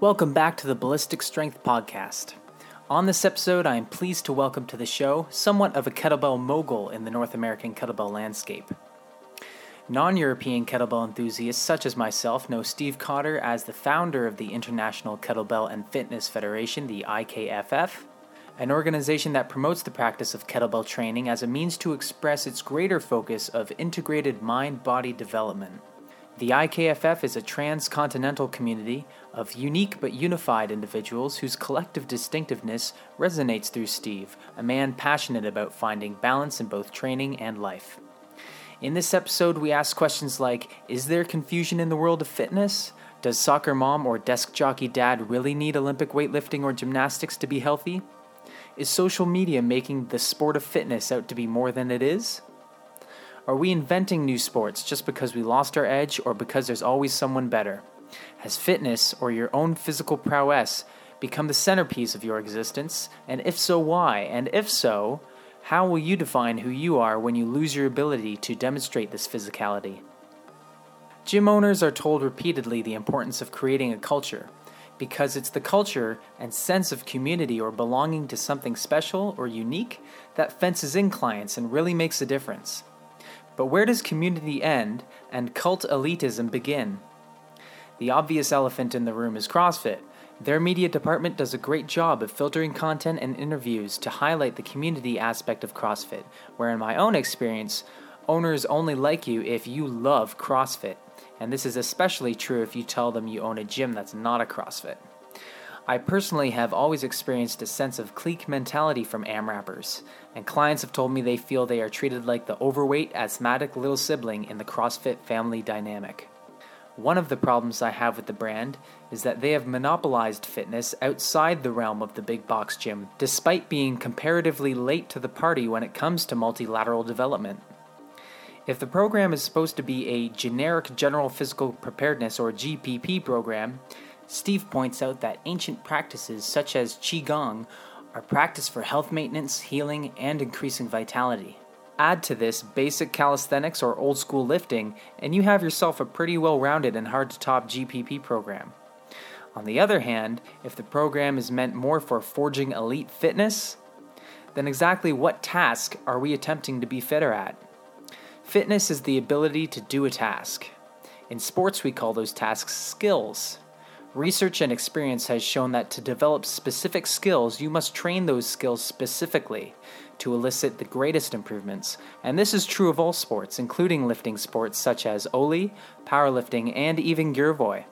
Welcome back to the Ballistic Strength Podcast. On this episode, I am pleased to welcome to the show somewhat of a kettlebell mogul in the North American kettlebell landscape. Non European kettlebell enthusiasts such as myself know Steve Cotter as the founder of the International Kettlebell and Fitness Federation, the IKFF, an organization that promotes the practice of kettlebell training as a means to express its greater focus of integrated mind body development. The IKFF is a transcontinental community of unique but unified individuals whose collective distinctiveness resonates through Steve, a man passionate about finding balance in both training and life. In this episode, we ask questions like Is there confusion in the world of fitness? Does soccer mom or desk jockey dad really need Olympic weightlifting or gymnastics to be healthy? Is social media making the sport of fitness out to be more than it is? Are we inventing new sports just because we lost our edge or because there's always someone better? Has fitness or your own physical prowess become the centerpiece of your existence? And if so, why? And if so, how will you define who you are when you lose your ability to demonstrate this physicality? Gym owners are told repeatedly the importance of creating a culture because it's the culture and sense of community or belonging to something special or unique that fences in clients and really makes a difference. But where does community end and cult elitism begin? The obvious elephant in the room is CrossFit. Their media department does a great job of filtering content and interviews to highlight the community aspect of CrossFit, where, in my own experience, owners only like you if you love CrossFit. And this is especially true if you tell them you own a gym that's not a CrossFit. I personally have always experienced a sense of clique mentality from AMRAPers, and clients have told me they feel they are treated like the overweight, asthmatic little sibling in the CrossFit family dynamic. One of the problems I have with the brand is that they have monopolized fitness outside the realm of the big box gym, despite being comparatively late to the party when it comes to multilateral development. If the program is supposed to be a generic general physical preparedness or GPP program, Steve points out that ancient practices such as Qigong are practiced for health maintenance, healing, and increasing vitality. Add to this basic calisthenics or old school lifting, and you have yourself a pretty well rounded and hard to top GPP program. On the other hand, if the program is meant more for forging elite fitness, then exactly what task are we attempting to be fitter at? Fitness is the ability to do a task. In sports, we call those tasks skills. Research and experience has shown that to develop specific skills, you must train those skills specifically to elicit the greatest improvements. And this is true of all sports, including lifting sports such as Oly, powerlifting, and even Girevoy.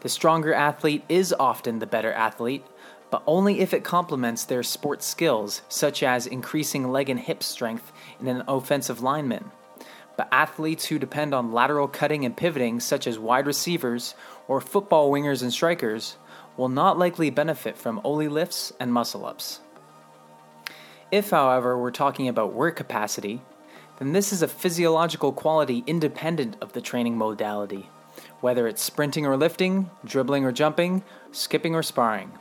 The stronger athlete is often the better athlete, but only if it complements their sports skills, such as increasing leg and hip strength in an offensive lineman. But athletes who depend on lateral cutting and pivoting, such as wide receivers or football wingers and strikers, will not likely benefit from Oly lifts and muscle ups. If, however, we're talking about work capacity, then this is a physiological quality independent of the training modality, whether it's sprinting or lifting, dribbling or jumping, skipping or sparring.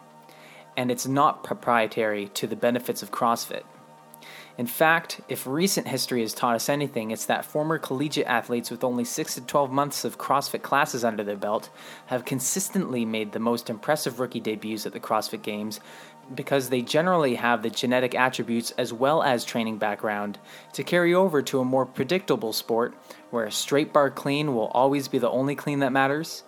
And it's not proprietary to the benefits of CrossFit. In fact, if recent history has taught us anything, it's that former collegiate athletes with only 6 to 12 months of CrossFit classes under their belt have consistently made the most impressive rookie debuts at the CrossFit Games because they generally have the genetic attributes as well as training background to carry over to a more predictable sport where a straight bar clean will always be the only clean that matters,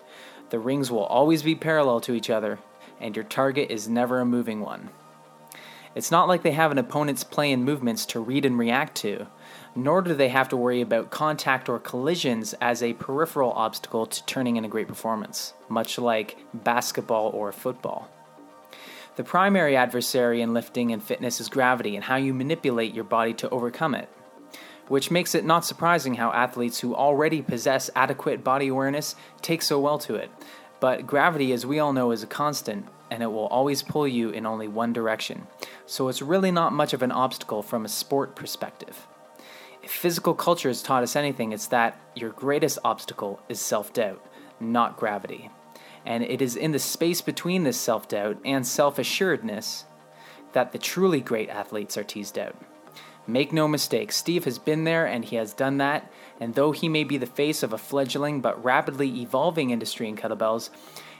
the rings will always be parallel to each other, and your target is never a moving one. It's not like they have an opponent's play and movements to read and react to, nor do they have to worry about contact or collisions as a peripheral obstacle to turning in a great performance, much like basketball or football. The primary adversary in lifting and fitness is gravity and how you manipulate your body to overcome it, which makes it not surprising how athletes who already possess adequate body awareness take so well to it. But gravity, as we all know, is a constant, and it will always pull you in only one direction. So it's really not much of an obstacle from a sport perspective. If physical culture has taught us anything, it's that your greatest obstacle is self doubt, not gravity. And it is in the space between this self doubt and self assuredness that the truly great athletes are teased out. Make no mistake, Steve has been there and he has done that, and though he may be the face of a fledgling but rapidly evolving industry in kettlebells,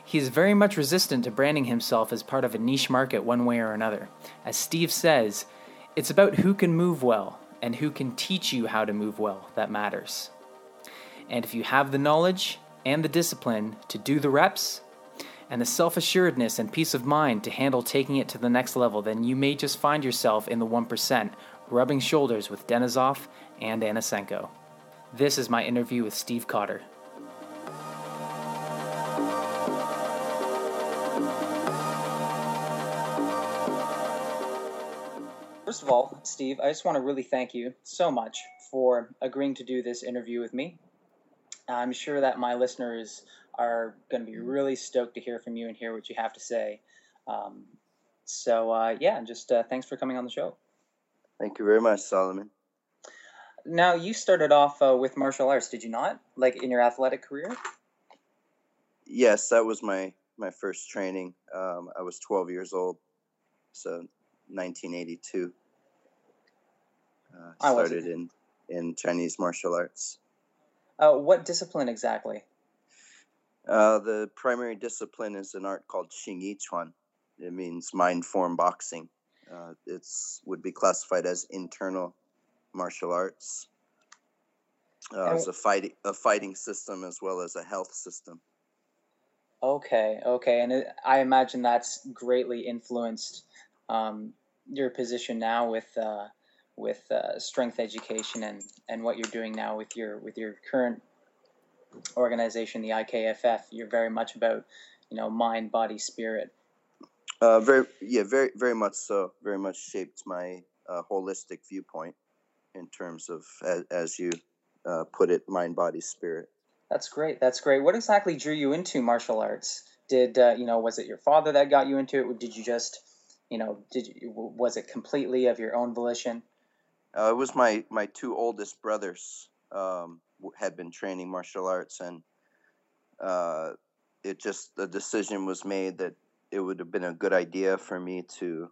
he is very much resistant to branding himself as part of a niche market one way or another. As Steve says, it's about who can move well and who can teach you how to move well that matters. And if you have the knowledge and the discipline to do the reps, and the self assuredness and peace of mind to handle taking it to the next level, then you may just find yourself in the 1%, rubbing shoulders with Denisov and Anisenko. This is my interview with Steve Cotter. First of all, Steve, I just want to really thank you so much for agreeing to do this interview with me. I'm sure that my listeners are going to be really stoked to hear from you and hear what you have to say. Um, so, uh, yeah, just uh, thanks for coming on the show. Thank you very much, Solomon. Now, you started off uh, with martial arts, did you not? Like in your athletic career? Yes, that was my, my first training. Um, I was 12 years old, so 1982. Uh, started in, in Chinese martial arts. Uh, what discipline exactly? Uh, the primary discipline is an art called Xing Yi Chuan. It means mind form boxing. Uh, it's would be classified as internal martial arts. Uh, it's a fighting a fighting system as well as a health system. Okay, okay, and it, I imagine that's greatly influenced um, your position now with uh, with uh, strength education and, and what you're doing now with your with your current organization, the IKFF. You're very much about you know mind, body, spirit. Uh, very yeah, very very much so. Very much shaped my uh, holistic viewpoint in terms of as, as you uh, put it, mind, body, spirit. That's great. That's great. What exactly drew you into martial arts? Did uh, you know? Was it your father that got you into it? Did you just, you know, did you, was it completely of your own volition? Uh, it was my my two oldest brothers um, had been training martial arts, and uh, it just the decision was made that it would have been a good idea for me to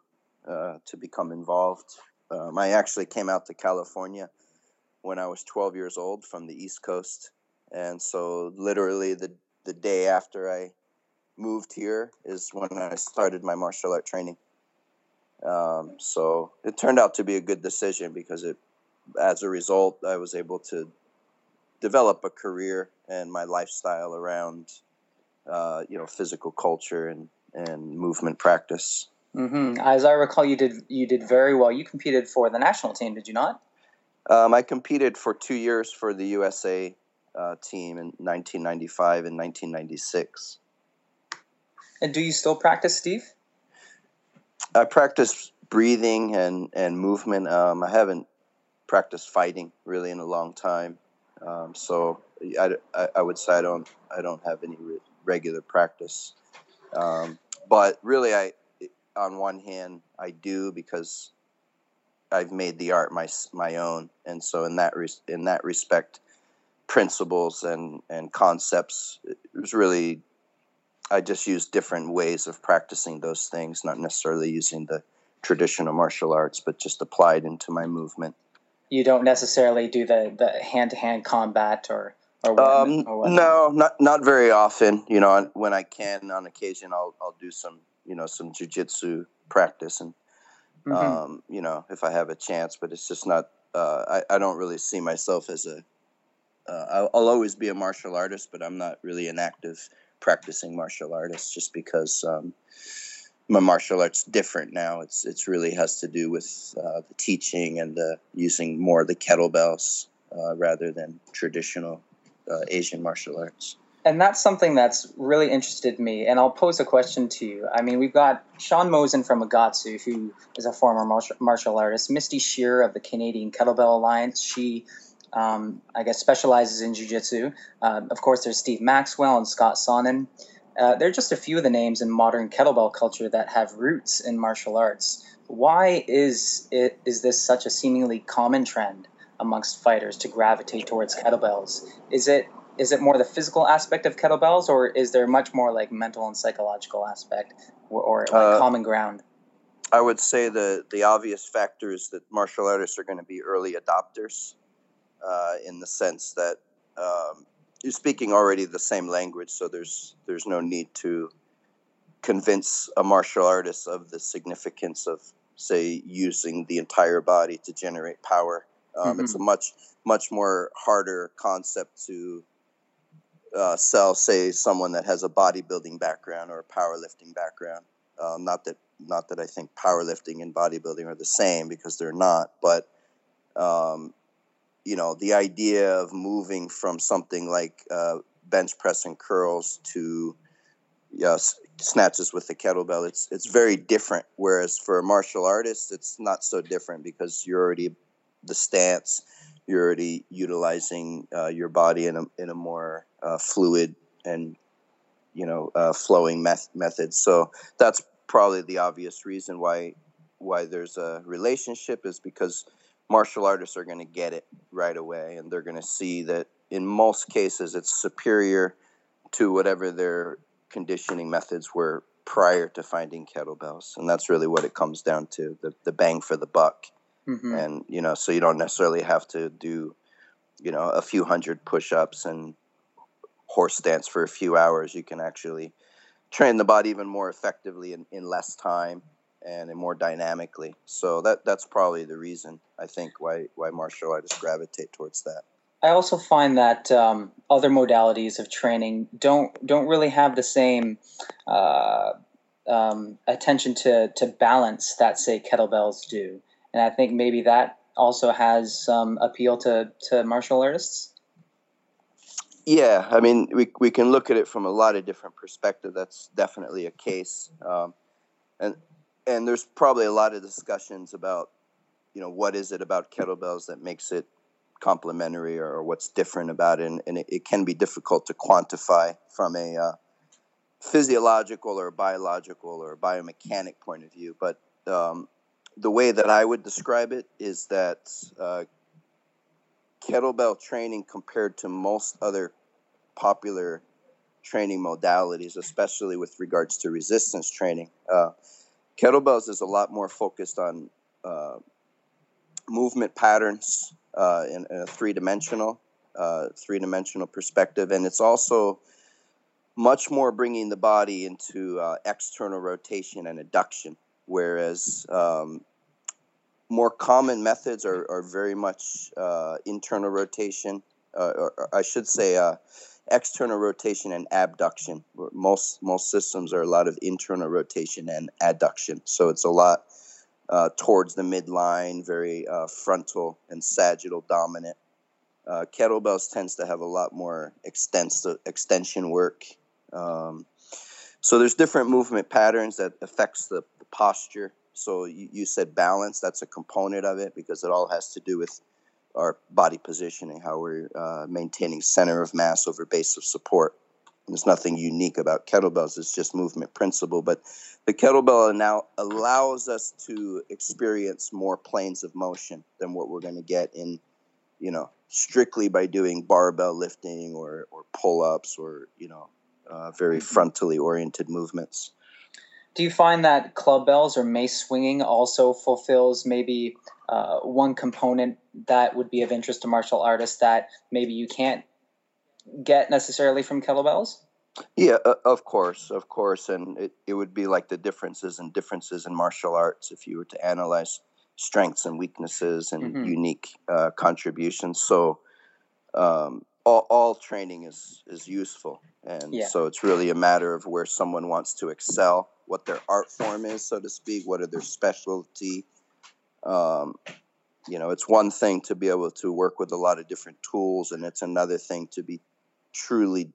uh, to become involved. Um, I actually came out to California when I was 12 years old from the East Coast, and so literally the the day after I moved here is when I started my martial art training. Um, so it turned out to be a good decision because it, as a result, I was able to develop a career and my lifestyle around, uh, you know, physical culture and, and movement practice. Mm-hmm. As I recall, you did you did very well. You competed for the national team, did you not? Um, I competed for two years for the USA uh, team in 1995 and 1996. And do you still practice, Steve? I practice breathing and and movement. Um, I haven't practiced fighting really in a long time, um, so I, I, I, would say I don't I don't have any re- regular practice. Um, but really, I on one hand I do because I've made the art my my own, and so in that res- in that respect, principles and and concepts it was really I just use different ways of practicing those things, not necessarily using the traditional martial arts, but just applied into my movement. You don't necessarily do the the hand to hand combat or or, um, or no, not not very often. You know, when I can, on occasion, I'll I'll do some you know some jujitsu practice, and mm-hmm. um, you know if I have a chance, but it's just not. Uh, I I don't really see myself as a. Uh, I'll, I'll always be a martial artist, but I'm not really an active practicing martial artists just because um, my martial arts different now. It's it's really has to do with uh, the teaching and the using more the kettlebells uh, rather than traditional uh, Asian martial arts. And that's something that's really interested me. And I'll pose a question to you. I mean, we've got Shawn Mozen from Agatsu, who is a former martial artist. Misty Shear of the Canadian Kettlebell Alliance. She um, I guess, specializes in jiu-jitsu. Uh, of course, there's Steve Maxwell and Scott Sonnon. Uh, they're just a few of the names in modern kettlebell culture that have roots in martial arts. Why is it is this such a seemingly common trend amongst fighters to gravitate towards kettlebells? Is it is it more the physical aspect of kettlebells, or is there much more like mental and psychological aspect, or, or like uh, common ground? I would say the the obvious factors that martial artists are going to be early adopters, uh, in the sense that um, you're speaking already the same language, so there's there's no need to convince a martial artist of the significance of say using the entire body to generate power. Um, mm-hmm. It's a much much more harder concept to uh, sell, say, someone that has a bodybuilding background or a powerlifting background. Um, not that not that I think powerlifting and bodybuilding are the same because they're not, but um, you know, the idea of moving from something like uh, bench press and curls to snatches with the kettlebell, it's it's very different. Whereas for a martial artist, it's not so different because you're already the stance, you're already utilizing uh, your body in a in a more uh, fluid and you know uh, flowing meth- method. So that's probably the obvious reason why why there's a relationship is because martial artists are going to get it right away and they're going to see that in most cases it's superior to whatever their conditioning methods were prior to finding kettlebells. And that's really what it comes down to the, the bang for the buck. Mm-hmm. and you know so you don't necessarily have to do you know a few hundred push-ups and horse stance for a few hours. You can actually train the body even more effectively in, in less time and more dynamically. So that that's probably the reason I think why why martial artists gravitate towards that. I also find that um, other modalities of training don't don't really have the same uh, um, attention to to balance that say kettlebells do, and I think maybe that also has some appeal to to martial artists. Yeah, I mean, we we can look at it from a lot of different perspectives. That's definitely a case, um, and and there's probably a lot of discussions about, you know, what is it about kettlebells that makes it complementary or, what's different about it, and, and it, it, can be difficult to quantify from a uh, physiological or biological or biomechanic point of view. But um, the way that I would describe it is that uh, kettlebell training compared to most other popular training modalities, especially with regards to resistance training. Uh, kettlebells is a lot more focused on uh, movement patterns uh, in, in, a three-dimensional, uh, three-dimensional perspective, and it's also much more bringing the body into uh, external rotation and adduction, whereas um, more common methods are, are very much uh, internal rotation, uh, or, or, I should say external rotation and abduction. Most most systems are a lot of internal rotation and adduction, so it's a lot uh, towards the midline, very uh, frontal and sagittal dominant. Uh, kettlebells tends to have a lot more extensive extension work. Um, so there's different movement patterns that affects the, posture so you, you said balance, that's a component of it because it all has to do with our body positioning, how we're uh, maintaining center of mass over base of support. And there's nothing unique about kettlebells, it's just movement principle. But the kettlebell now allows us to experience more planes of motion than what we're going to get in, you know, strictly by doing barbell lifting or, or pull ups or, you know, uh, very mm-hmm. frontally oriented movements. Do you find that club bells or mace swinging also fulfills maybe uh, one component that would be of interest to martial artists that maybe you can't get necessarily from kettlebells? Yeah, uh, of course, of course, and it, it would be like the differences and differences in martial arts if you were to analyze strengths and weaknesses and mm-hmm. unique uh, contributions. So, um, all, all training is is useful, and yeah. so it's really a matter of where someone wants to excel what their art form is, so to speak, what are their specialty. Um, you know, it's one thing to be able to work with a lot of different tools, and it's another thing to be truly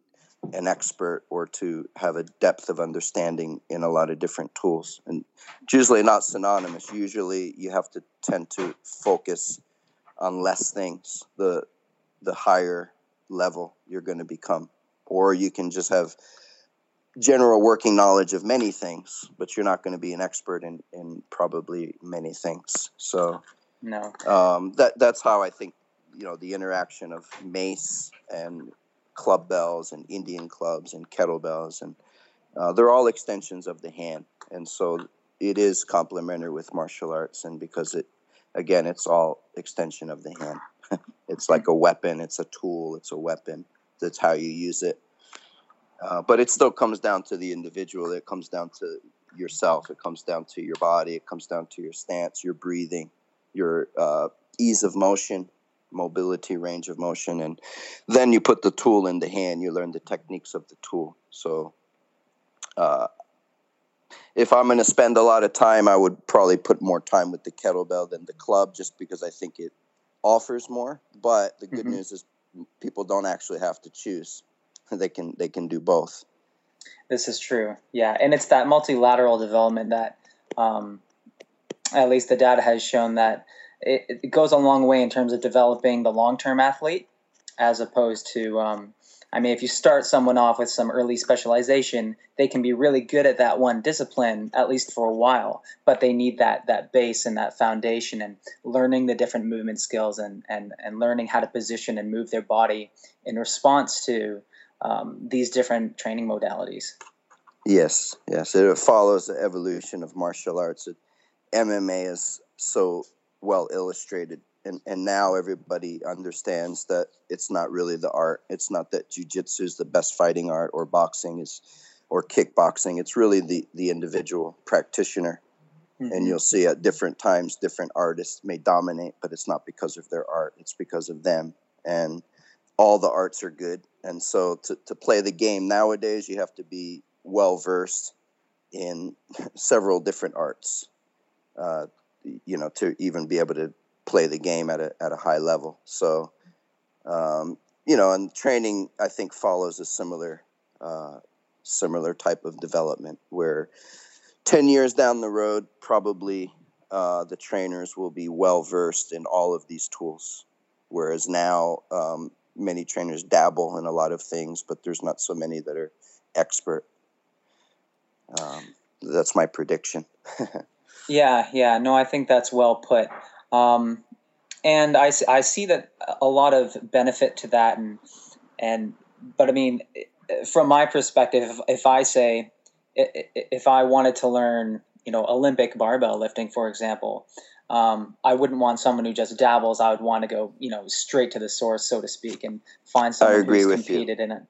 an expert or to have a depth of understanding in a lot of different tools. And it's usually not synonymous. Usually, you have to tend to focus on less things. The the higher level you're going to become, or you can just have general working knowledge of many things, but you're not going to be an expert in, in probably many things. So no, um, that that's how I think you know the interaction of mace and club bells and Indian clubs and kettlebells, and uh, they're all extensions of the hand. And so it is complementary with martial arts, and because it, again, it's all extension of the hand. it's like a weapon. It's a tool. It's a weapon. That's how you use it. Uh, but it still comes down to the individual. It comes down to yourself. It comes down to your body. It comes down to your stance, your breathing, your uh, ease of motion, mobility, range of motion, and then you put the tool in the hand. You learn the techniques of the tool. So, uh, if I'm going to spend a lot of time, I would probably put more time with the kettlebell than the club, just because I think it offers more. But the good mm-hmm. news is people don't actually have to choose; they can they can do both. This is true, yeah, and it's that multilateral development that, um, at least the data has shown that it, it goes a long way in terms of developing the long term athlete, as opposed to um, I mean, if you start someone off with some early specialization, they can be really good at that one discipline, at least for a while. But they need that that base and that foundation, and learning the different movement skills, and and and learning how to position and move their body in response to um, these different training modalities. Yes, yes, it follows the evolution of martial arts. MMA is so well illustrated and and now everybody understands that it's not really the art. It's not that jujitsu is the best fighting art or boxing is or kickboxing. It's really the the individual practitioner. Mm-hmm. And you'll see at different times different artists may dominate, but it's not because of their art. It's because of them. And all the arts are good. And so to, to play the game nowadays, you have to be well versed in several different arts. Uh, you know, to even be able to play the game at a at a high level. So, um, you know, and training I think follows a similar uh, similar type of development where ten years down the road, probably uh, the trainers will be well versed in all of these tools, whereas now um, many trainers dabble in a lot of things, but there's not so many that are expert. Um, that's my prediction. yeah, yeah. No, I think that's well put. Um, and I, I see that a lot of benefit to that. And, and, but I mean, from my perspective, if, if I say, if I wanted to learn, you know, Olympic barbell lifting, for example, um, I wouldn't want someone who just dabbles. I would want to go, you know, straight to the source, so to speak, and find someone who's competed you. in it.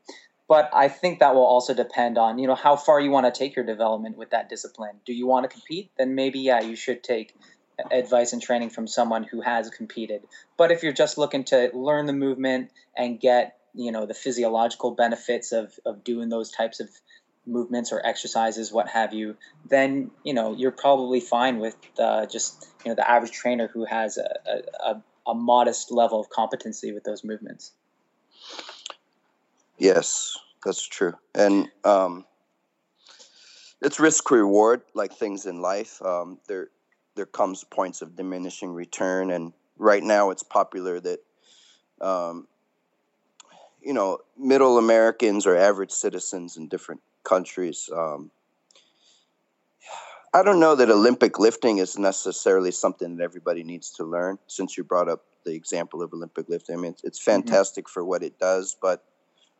But I think that will also depend on, you know, how far you want to take your development with that discipline. Do you want to compete? Then maybe, yeah, you should take advice and training from someone who has competed. But if you're just looking to learn the movement and get you know the physiological benefits of of doing those types of movements or exercises, what have you, then you know you're probably fine with uh, just you know the average trainer who has a, a, a modest level of competency with those movements. Yes, that's true, and um, it's risk reward like things in life. Um, there there comes points of diminishing return, and right now it's popular that um, you know middle Americans or average citizens in different countries. Um, I don't know that Olympic lifting is necessarily something that everybody needs to learn. Since you brought up the example of Olympic lifting, I mean it's, it's mm-hmm. fantastic mm-hmm. for what it does, but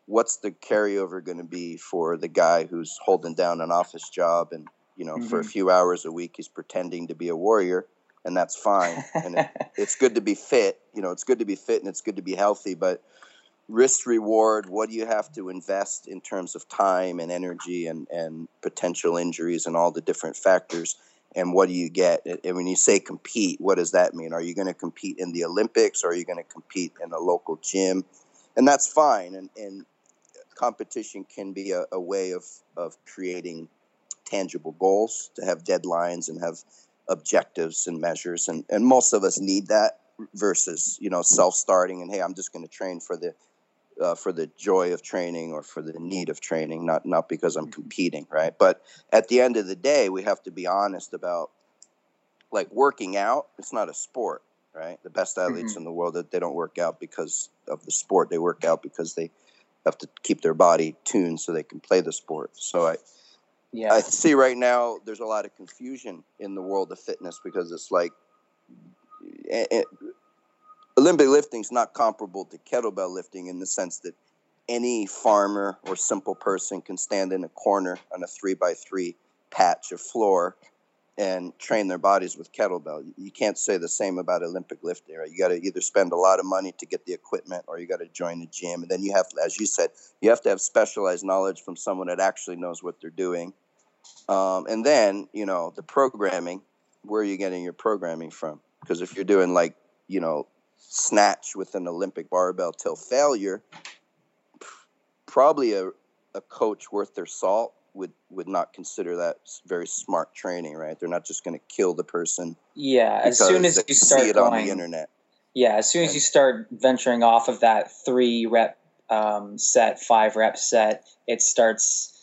what's the carryover going to be for the guy who's holding down an office job and you know, mm-hmm. for a mm-hmm. few hours a week, he's pretending to be a warrior, and that's fine. and it, it's good to be fit. You know, it's good to be fit and it's good to be healthy, but risk reward what do you have to invest in terms of time and energy and, and potential injuries and all the different factors? And what do you get? And when you say compete what does that mean? Are you going to compete in the olympics? Or are you going to compete in a local gym? And that's fine and, and competition can be a, a way of, of creating tangible goals, to have deadlines and have objectives and measures. And, and most of us need that versus, you know, self-starting and, hey, I'm just going to train for the, uh, for the joy of training or for the need of training, not, not because I'm mm-hmm. competing. Right. But at the end of the day, we have to be honest about like working out. It's not a sport, right? The best athletes mm-hmm. in the world that they don't work out because of the sport. They work out because they have to keep their body tuned so they can play the sport. So I, yeah. I see right now there's a lot of confusion in the world of fitness because it's like it, Olympic lifting is not comparable to kettlebell lifting in the sense that any farmer or simple person can stand in a corner on a three by three patch of floor and train their bodies with kettlebell. You can't say the same about Olympic lifting. Right? You got to either spend a lot of money to get the equipment, or you got to join the gym. And then you have, as you said, you have to have specialized knowledge from someone that actually knows what they're doing. Um, and then you know the programming. Where are you getting your programming from? Because if you're doing like you know snatch with an Olympic barbell till failure, probably a, a coach worth their salt would would not consider that very smart training, right? They're not just going to kill the person. Yeah, as soon as you start see it going, on the internet. Yeah, as soon as you start venturing off of that three rep um, set, five rep set, it starts.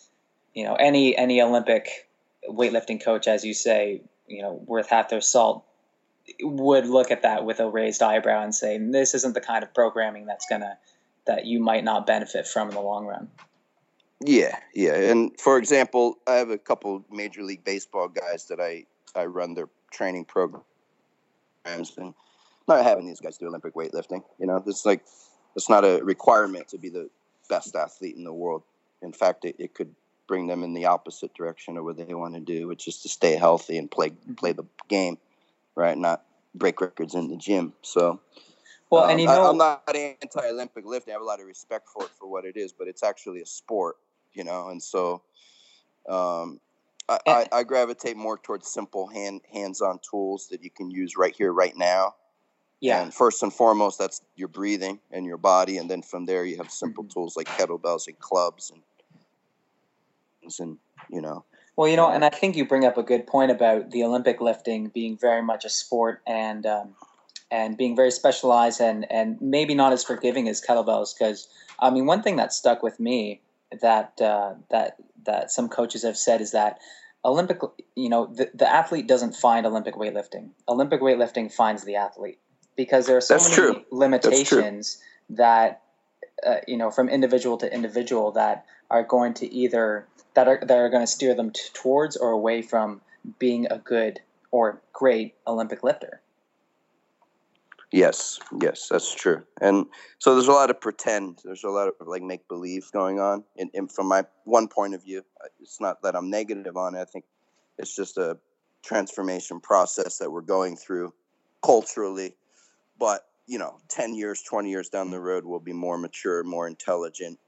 You know, any any Olympic weightlifting coach, as you say, you know, worth half their salt, would look at that with a raised eyebrow and say, "This isn't the kind of programming that's gonna that you might not benefit from in the long run." Yeah, yeah. And for example, I have a couple Major League Baseball guys that I I run their training programs, and not having these guys do Olympic weightlifting. You know, it's like it's not a requirement to be the best athlete in the world. In fact, it, it could bring them in the opposite direction of what they want to do, which is to stay healthy and play play the game, right? Not break records in the gym. So, Well, um, and you know, I, am not anti-Olympic lifting. I have a lot of respect for it for what it is, but it's actually a sport, you know. And so, um, I, I, I gravitate more towards simple hand hands-on tools that you can use right here, right now. yeah, And first and foremost, that's your breathing and your body, and then from there you have simple Mhm. tools like kettlebells and clubs and and you know. Well, you know, and I think you bring up a good point about the Olympic lifting being very much a sport and um, and being very specialized and and maybe not as forgiving as kettlebells. Because I mean, one thing that stuck with me that uh, that that some coaches have said is that Olympic, you know, the, the athlete doesn't find Olympic weightlifting. Olympic weightlifting finds the athlete because there are so That's many true. limitations that uh, you know from individual to individual that are going to either that are that are going to steer them t- towards or away from being a good or great Olympic lifter. Yes, yes, that's true. And so there's a lot of pretend. There's a lot of like make believe going on. And, and from my one point of view, uh, it's not that I'm negative on it. I think it's just a transformation process that we're going through culturally. But you know, ten years, twenty years down the road, we'll be more mature, more intelligent,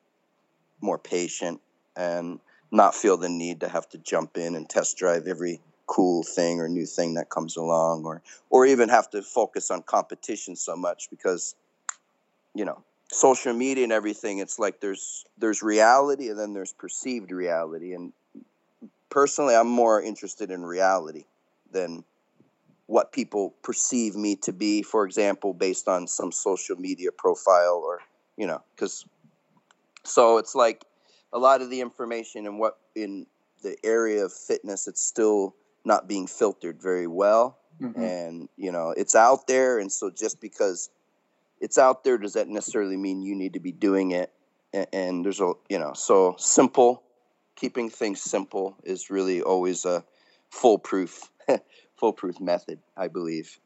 more patient, and not feel the need to have to jump in and test drive every cool thing or new thing that comes along or or even have to focus on competition so much because you know social media and everything it's like there's there's reality and then there's perceived reality. And personally i'm more interested in reality than what people perceive me to be for example based on some social media profile or you know because so it's like a lot of the information and what in the area of fitness it's still not being filtered very well. Mm-hmm. And you know it's out there and so just because it's out there does that necessarily mean you need to be doing it? And, and there's a you know so simple keeping things simple is really always a foolproof foolproof method i believe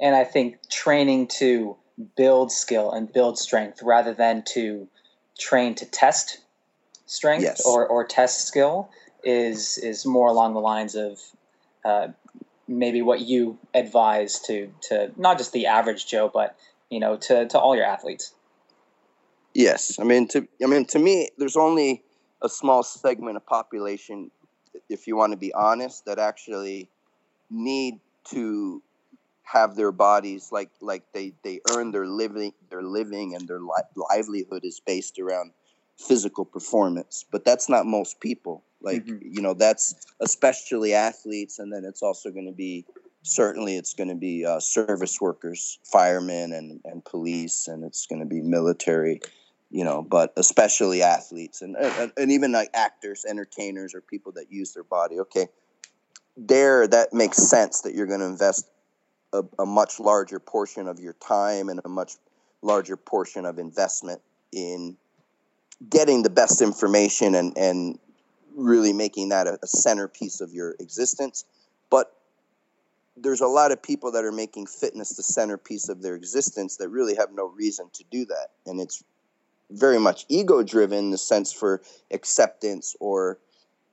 And I think training to build skill and build strength rather than to train to test strength Yes. or, or test skill is is more along the lines of uh, maybe what you advise to to not just the average Joe, but you know to, to all your athletes. Yes, I mean to I mean to me, there's only a small segment of population, if you want to be honest, that actually need to have their bodies like like they they earn their living their living and their li- livelihood is based around physical performance. But that's not most people. Like Mhm. you know, that's especially athletes, and then it's also going to be certainly it's going to be uh, service workers, firemen, and and police, and it's going to be military you know, but especially athletes and, and and even like actors, entertainers, or people that use their body. Okay, there that makes sense that you're going to invest a, a much larger portion of your time and a much larger portion of investment in getting the best information and and really making that a, a centerpiece of your existence. But there's a lot of people that are making fitness the centerpiece of their existence that really have no reason to do that, and it's very much ego driven the sense for acceptance or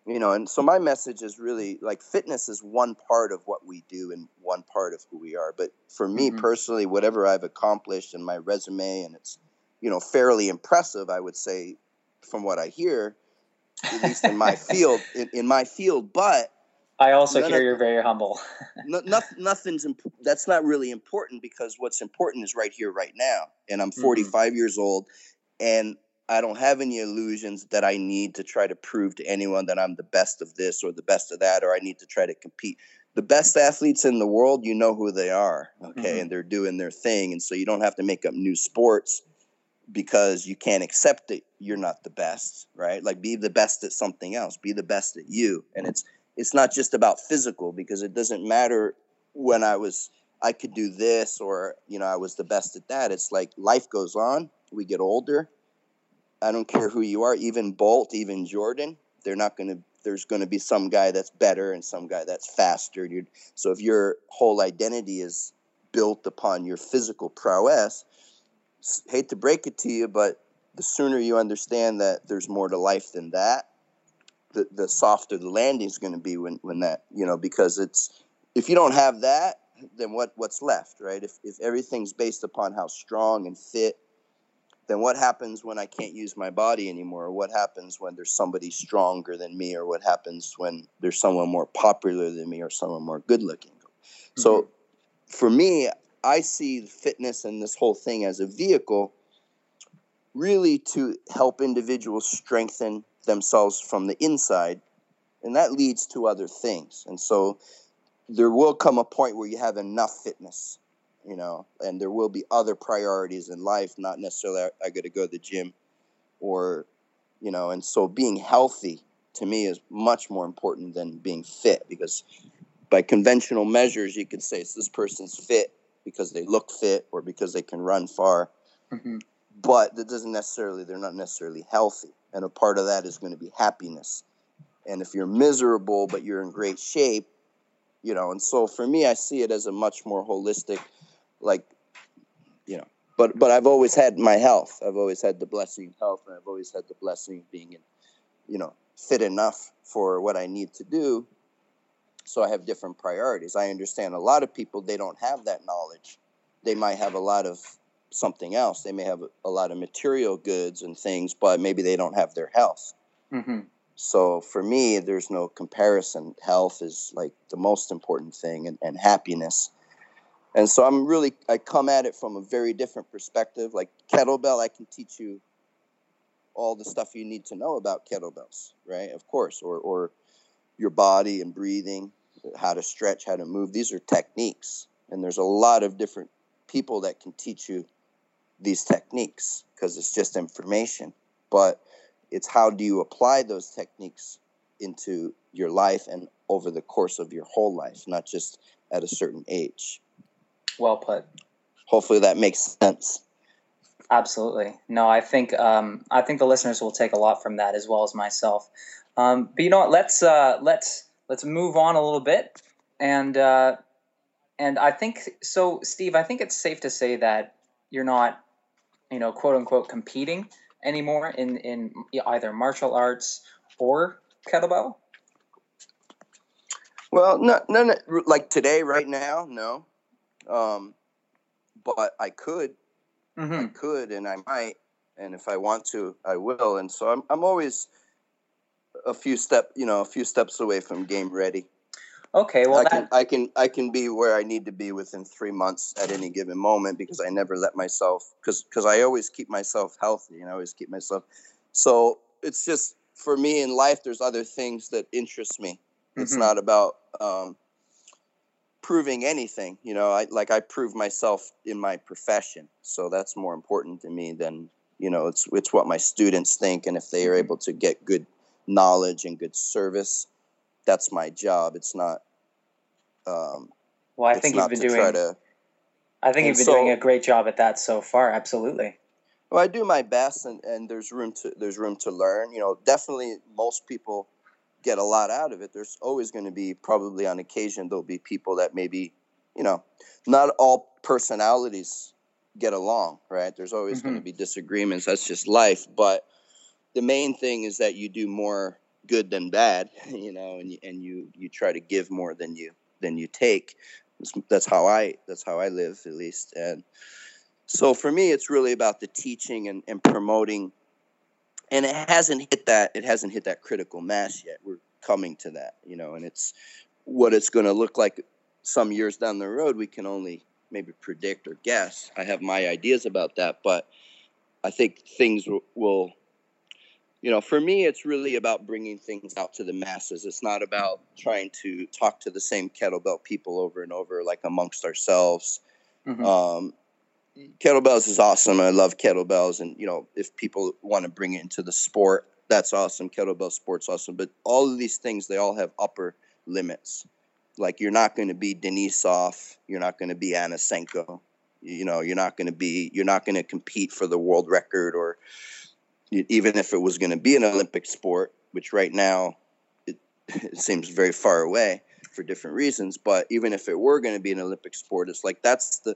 you know and so my message is really like fitness is one part of what we do and one part of who we are but for me mm-hmm. personally whatever i've accomplished in my resume and it's you know fairly impressive i would say from what i hear at least in my field in, in my field but I also hear you're very humble. no, nothing's imp- that's not really important because what's important is right here, right now. And I'm 45 mm-hmm. years old, and I don't have any illusions that I need to try to prove to anyone that I'm the best of this or the best of that, or I need to try to compete. The best athletes in the world, you know who they are, okay, mm-hmm. and they're doing their thing. And so you don't have to make up new sports because you can't accept that you're not the best, right? Like be the best at something else, be the best at you. And it's it's not just about physical because it doesn't matter when I was I could do this or you know I was the best at that. It's like life goes on, we get older, I don't care who you are, even Bolt, even Jordan, they're not going to. There's going to be some guy that's better and some guy that's faster. You're, so if your whole identity is built upon your physical prowess, hate to break it to you, but the sooner you understand that there's more to life than that, the, the softer the landing is going to be when, when that, you know, because it's, if you don't have that, then what, what's left, right? If, if everything's based upon how strong and fit then what happens when I can't use my body anymore? Or what happens when there's somebody stronger than me? Or what happens when there's someone more popular than me or someone more good looking? Mm-hmm. So for me, I see fitness and this whole thing as a vehicle really to help individuals strengthen themselves from the inside. And that leads to other things. And so there will come a point where you have enough fitness you know, and there will be other priorities in life, not necessarily I, I got to go to the gym or, you know, and so being healthy to me is much more important than being fit because by conventional measures, you could say it's this person's fit because they look fit or because they can run far. Mm-hmm. But that doesn't necessarily, they're not necessarily healthy. And a part of that is going to be happiness. And if you're miserable, but you're in great shape, you know, and so for me, I see it as a much more holistic like you know but but i've always had my health. I've always had the blessing of health and i've always had the blessing of being in you know fit enough for what i need to do. So i have different priorities. I understand a lot of people they don't have that knowledge. They might have a lot of something else. They may have a, lot of material goods and things but maybe they don't have their health. Mm-hmm. so for me there's no comparison. Health is like the most important thing and, and happiness and so i'm really i come at it from a very different perspective. Like kettlebell i can teach you all the stuff you need to know about kettlebells right? Of course or or your body and breathing how to stretch how to move. These are techniques. And there's a lot of different people that can teach you these techniques because it's just information. But it's how do you apply those techniques into your life and over the course of your whole life not just at a certain age well put. Hopefully that makes sense. Absolutely. No, I think um, I think the listeners will take a lot from that as well as myself. Um, but you know what? Let's uh, let's let's move on a little bit, and uh, and I think so, Steve. I think it's safe to say that you're not, you know, quote unquote, competing anymore in in either martial arts or kettlebell. Well, no, no, no, like today, right now, no. Um, but I could, mm-hmm. I could, and I might, and if I want to, I will. And so I'm, I'm always a few step, you know, a few steps away from game ready. Okay, well, I that... can, I can, I can be where I need to be within three months at any given moment because I never let myself, because, because I always keep myself healthy and I always keep myself. So it's just for me in life. There's other things that interest me. It's mm-hmm. not about um, proving anything you know i like i prove myself in my profession. So that's more important to me than you know it's it's what my students think and if they are mm-hmm. able to get good knowledge and good service that's my job. It's not um well i think you've been doing to, i think you've been so, doing a great job at that so far absolutely. Well i do my best and and there's room to there's room to learn. You know definitely most people get a lot out of it. There's always going to be, probably on occasion, there'll be people that maybe, you know, not all personalities get along, right? There's always mm-hmm. going to be disagreements. That's just life. But the main thing is that you do more good than bad, you know, and you, and you you try to give more than you than you take. That's how I that's how I live at least. And so for me, it's really about the teaching and, and promoting. And it hasn't hit that it hasn't hit that critical mass yet. We're coming to that, you know, and it's what it's going to look like some years down the road. We can only maybe predict or guess. I have my ideas about that, but I think things will, will you know, for me, it's really about bringing things out to the masses. It's not about trying to talk to the same kettlebell people over and over, like amongst ourselves. Mm-hmm. Um, kettlebells is awesome. I love kettlebells, and you know, if people want to bring it into the sport, that's awesome. Kettlebell sport's awesome, but all of these things they all have upper limits. Like you're not going to be Denisov, you're not going to be Anasenko, you know, you're not going to be, you're not going to compete for the world record or even if it was going to be an Olympic sport, which right now it, it, seems very far away for different reasons. But even if it were going to be an Olympic sport, it's like that's the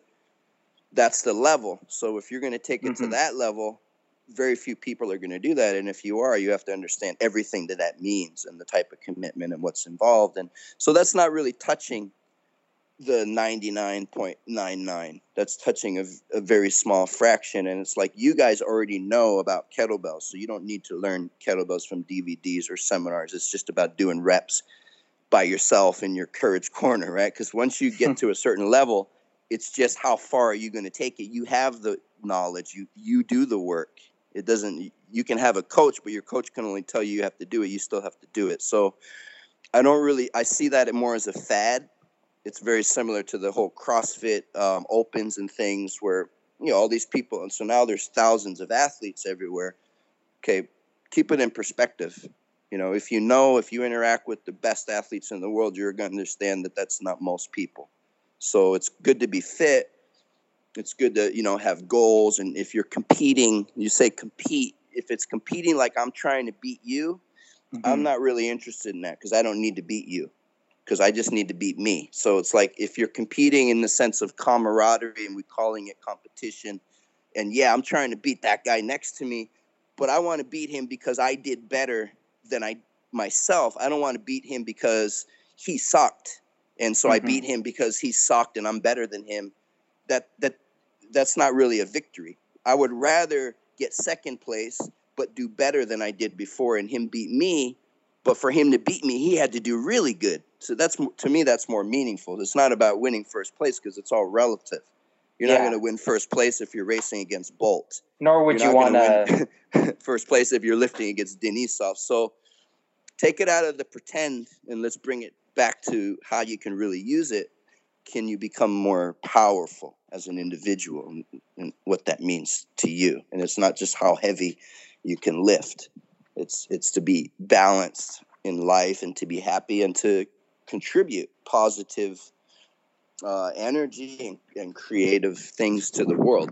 that's the level. So if you're going to take it mm-hmm. to that level, very few people are going to do that. And if you are, you have to understand everything that that means and the type of commitment and what's involved. And so that's not really touching the 99.99 that's touching a, a, very small fraction and it's like you guys already know about kettlebells so you don't need to learn kettlebells from dvds or seminars it's just about doing reps by yourself in your courage corner right because once you get to a certain level it's just how far are you going to take it you have the knowledge you you do the work it doesn't you can have a coach but your coach can only tell you you have to do it you still have to do it so i don't really i see that more as a fad it's very similar to the whole CrossFit um, opens and things where you know all these people, and so now there's thousands of athletes everywhere. Okay, keep it in perspective. You know, if you know, if you interact with the best athletes in the world, you're going to understand that that's not most people. So it's good to be fit. It's good to you know have goals, and if you're competing, you say compete. If it's competing like I'm trying to beat you, mm-hmm. I'm not really interested in that because I don't need to beat you because I just need to beat me. So it's like if you're competing in the sense of camaraderie and we're calling it competition, and yeah, I'm trying to beat that guy next to me, but I want to beat him because I did better than I myself. I don't want to beat him because he sucked. And so mm-hmm. I beat him because he sucked and I'm better than him. That that that's not really a victory. I would rather get second place but do better than I did before and him beat me but for him to beat me, he had to do really good. So that's to me that's more meaningful. It's not about winning first place because it's all relative. You're yeah. not going to win first place if you're racing against Bolt. Nor would you want to first place if you're lifting against Denisov. So take it out of the pretend and let's bring it back to how you can really use it. Can you become more powerful as an individual and, and what that means to you? And it's not just how heavy you can lift. It's it's to be balanced in life and to be happy and to contribute positive uh, energy and, and, creative things to the world.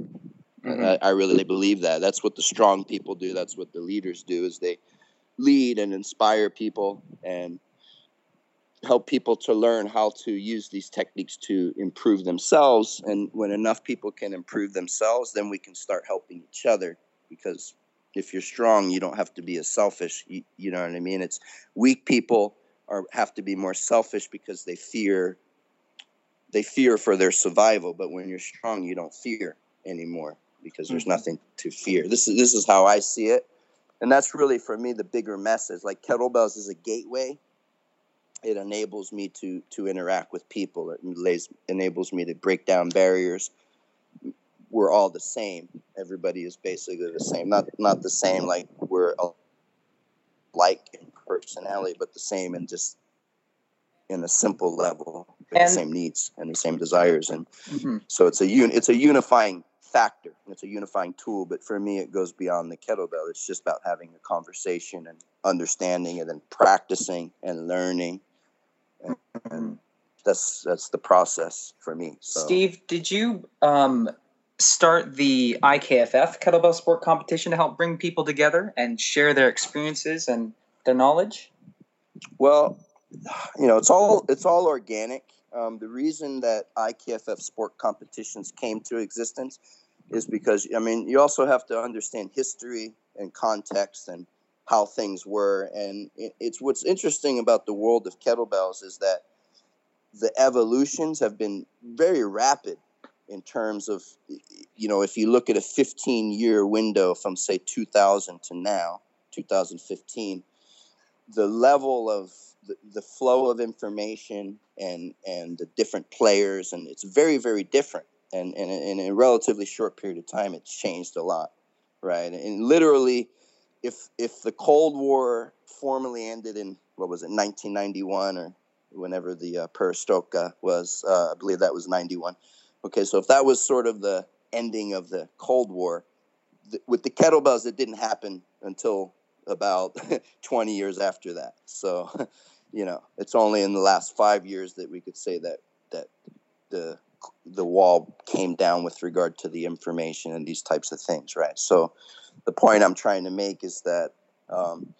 Mm-hmm. I, I, really believe that. That's what the strong people do. That's what the leaders do. Is they lead and inspire people and help people to learn how to use these techniques to improve themselves. And when enough people can improve themselves, then we can start helping each other because if you're strong, you don't have to be as selfish. You, you know what I mean? It's weak people are have to be more selfish because they fear they fear for their survival. But when you're strong, you don't fear anymore because there's mm-hmm. nothing to fear. This is this is how I see it, and that's really for me the bigger message. Like kettlebells is a gateway. It enables me to to interact with people. It lays, enables me to break down barriers we're all the same. Everybody is basically the same. Not not the same like we're like in personality, but the same in just in a simple level, the same needs and the same desires, and mm-hmm. so it's a un- it's a unifying factor. It's a unifying tool. But for me, it goes beyond the kettlebell. It's just about having a conversation and understanding, and then practicing and learning, and, that's that's the process for me. So. Steve, did you um, start the IKFF kettlebell sport competition to help bring people together and share their experiences and their knowledge? Well, you know, it's all it's all organic. Um, the reason that IKFF sport competitions came to existence is because I mean you also have to understand history and context and how things were. And it's what's interesting about the world of kettlebells is that the evolutions have been very rapid in terms of, you know, if you look at a 15 year window from say 2000 to now, 2015, the level of the, the flow of information and and the different players and it's very very different and, and in a relatively short period of time it's changed a lot right and literally if if the Cold War formally ended in what was it 1991 or whenever the uh, Perestroika was, uh, I believe that was 91. Okay, so if that was sort of the ending of the Cold War, th- with the kettlebells, it didn't happen until about 20 years after that. So, you know, it's only in the last five years that we could say that that the the wall came down with regard to the information and these types of things, right? So, the point I'm trying to make is that um,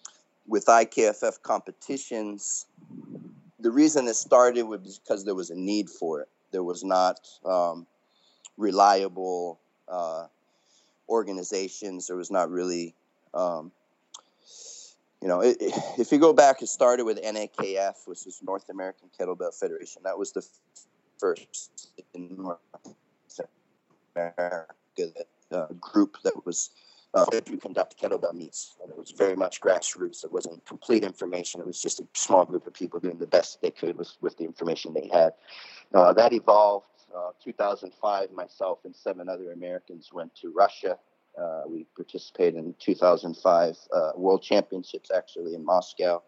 with IKFF competitions, the reason it started was because there was a need for it. There was not um, reliable uh, organizations. There was not really, um, you know, it, it, if you go back, it started with NAKF, which is North American Kettlebell Federation. That was the first in North America that, uh, group that was uh, to conduct kettlebell meets. And it was very much grassroots. It wasn't complete information. It was just a small group of people doing the best they could with, with the information they had. Uh, that evolved. Uh, 2005, myself and seven other Americans went to Russia. Uh, we participated in 2005 uh, World Championships, actually in Moscow.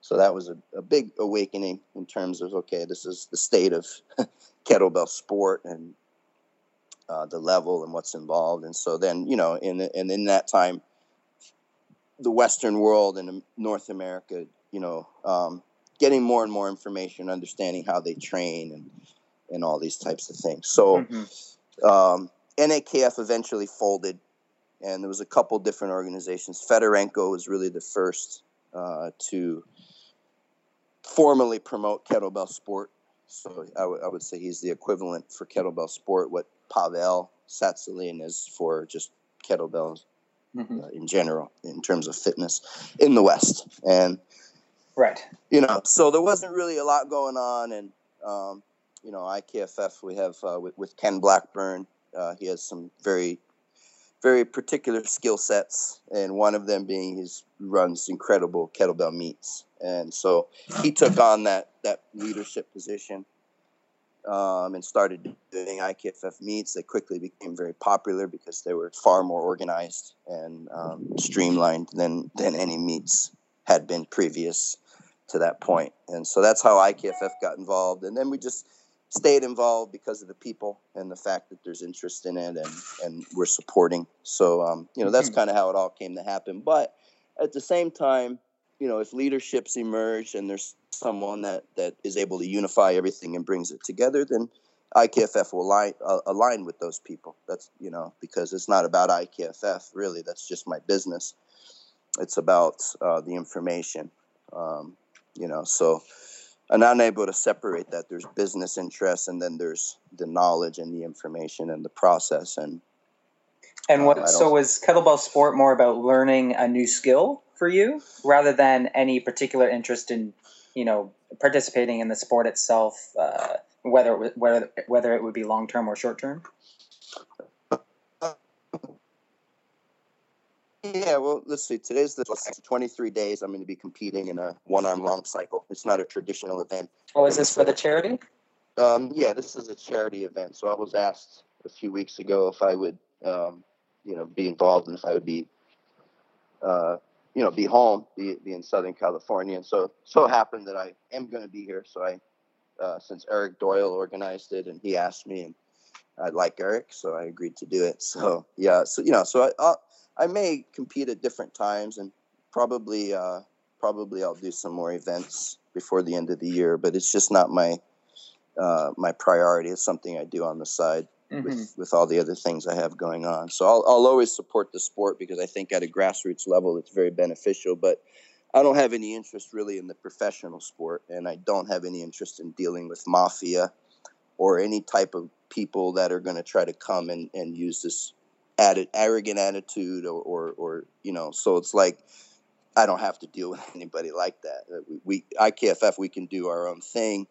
So that was a, a big awakening in terms of okay, this is the state of kettlebell sport, and uh, the level and what's involved. And so then, you know, in and in that time, the Western world and North America, you know, um, getting more and more information, understanding how they train and and all these types of things. So mm-hmm. um, NAKF eventually folded, and there was a couple different organizations. Fedorenko was really the first uh, to formally promote kettlebell sport. So I, w- I would say he's the equivalent for kettlebell sport. What Pavel Tsatsouline is for just kettlebells mm-hmm. uh, in general in terms of fitness in the West. And right, you know, so there wasn't really a lot going on. And um, you know, IKFF we have uh, with, with, Ken Blackburn. Uh, he has some very very particular skill sets, and one of them being he runs incredible kettlebell meets. And so he took on that that leadership position um, and started doing IKFF meets. They quickly became very popular because they were far more organized and um, streamlined than than any meets had been previous to that point. And so that's how IKFF got involved. And then we just stayed involved because of the people and the fact that there's interest in it and and we're supporting. So um, you know that's mm-hmm. kind of how it all came to happen. But at the same time, you know, if leaderships emerge and there's someone that, that is able to unify everything and brings it together, then IKFF will align, uh, align with those people. That's, you know, because it's not about IKFF, really. That's just my business. It's about uh, the information, um, you know. So I'm not able to separate that. There's business interests and then there's the knowledge and the information and the process. And and what? So is kettlebell sport more about learning a new skill for you rather than any particular interest in you know participating in the sport itself, uh, whether whether whether it would be long term or short term? Yeah, well, let's see. Today's the 23 days. I'm going to be competing in a one arm long cycle. It's not a traditional event. Oh, is this for the charity? Um, yeah, this is a charity event. So I was asked a few weeks ago if I would, um, you know, be involved and if I would be uh, you know, be home, be, be in Southern California. And so, so happened that I am going to be here. So I, uh, since Eric Doyle organized it and he asked me and I like Eric, so I agreed to do it. So yeah, so, you know, so I, I'll, I may compete at different times and probably, uh, probably I'll do some more events before the end of the year, but it's just not my, uh, my priority. It's something I do on the side mm-hmm. with, with all the other things I have going on. So I'll, I'll always support the sport because I think at a grassroots level it's very beneficial. But I don't have any interest really in the professional sport, and I don't have any interest in dealing with mafia or any type of people that are going to try to come and, and use this added arrogant attitude or, or, or you know so it's like i don't have to deal with anybody like that Uh, we, we ikff we can do our own thing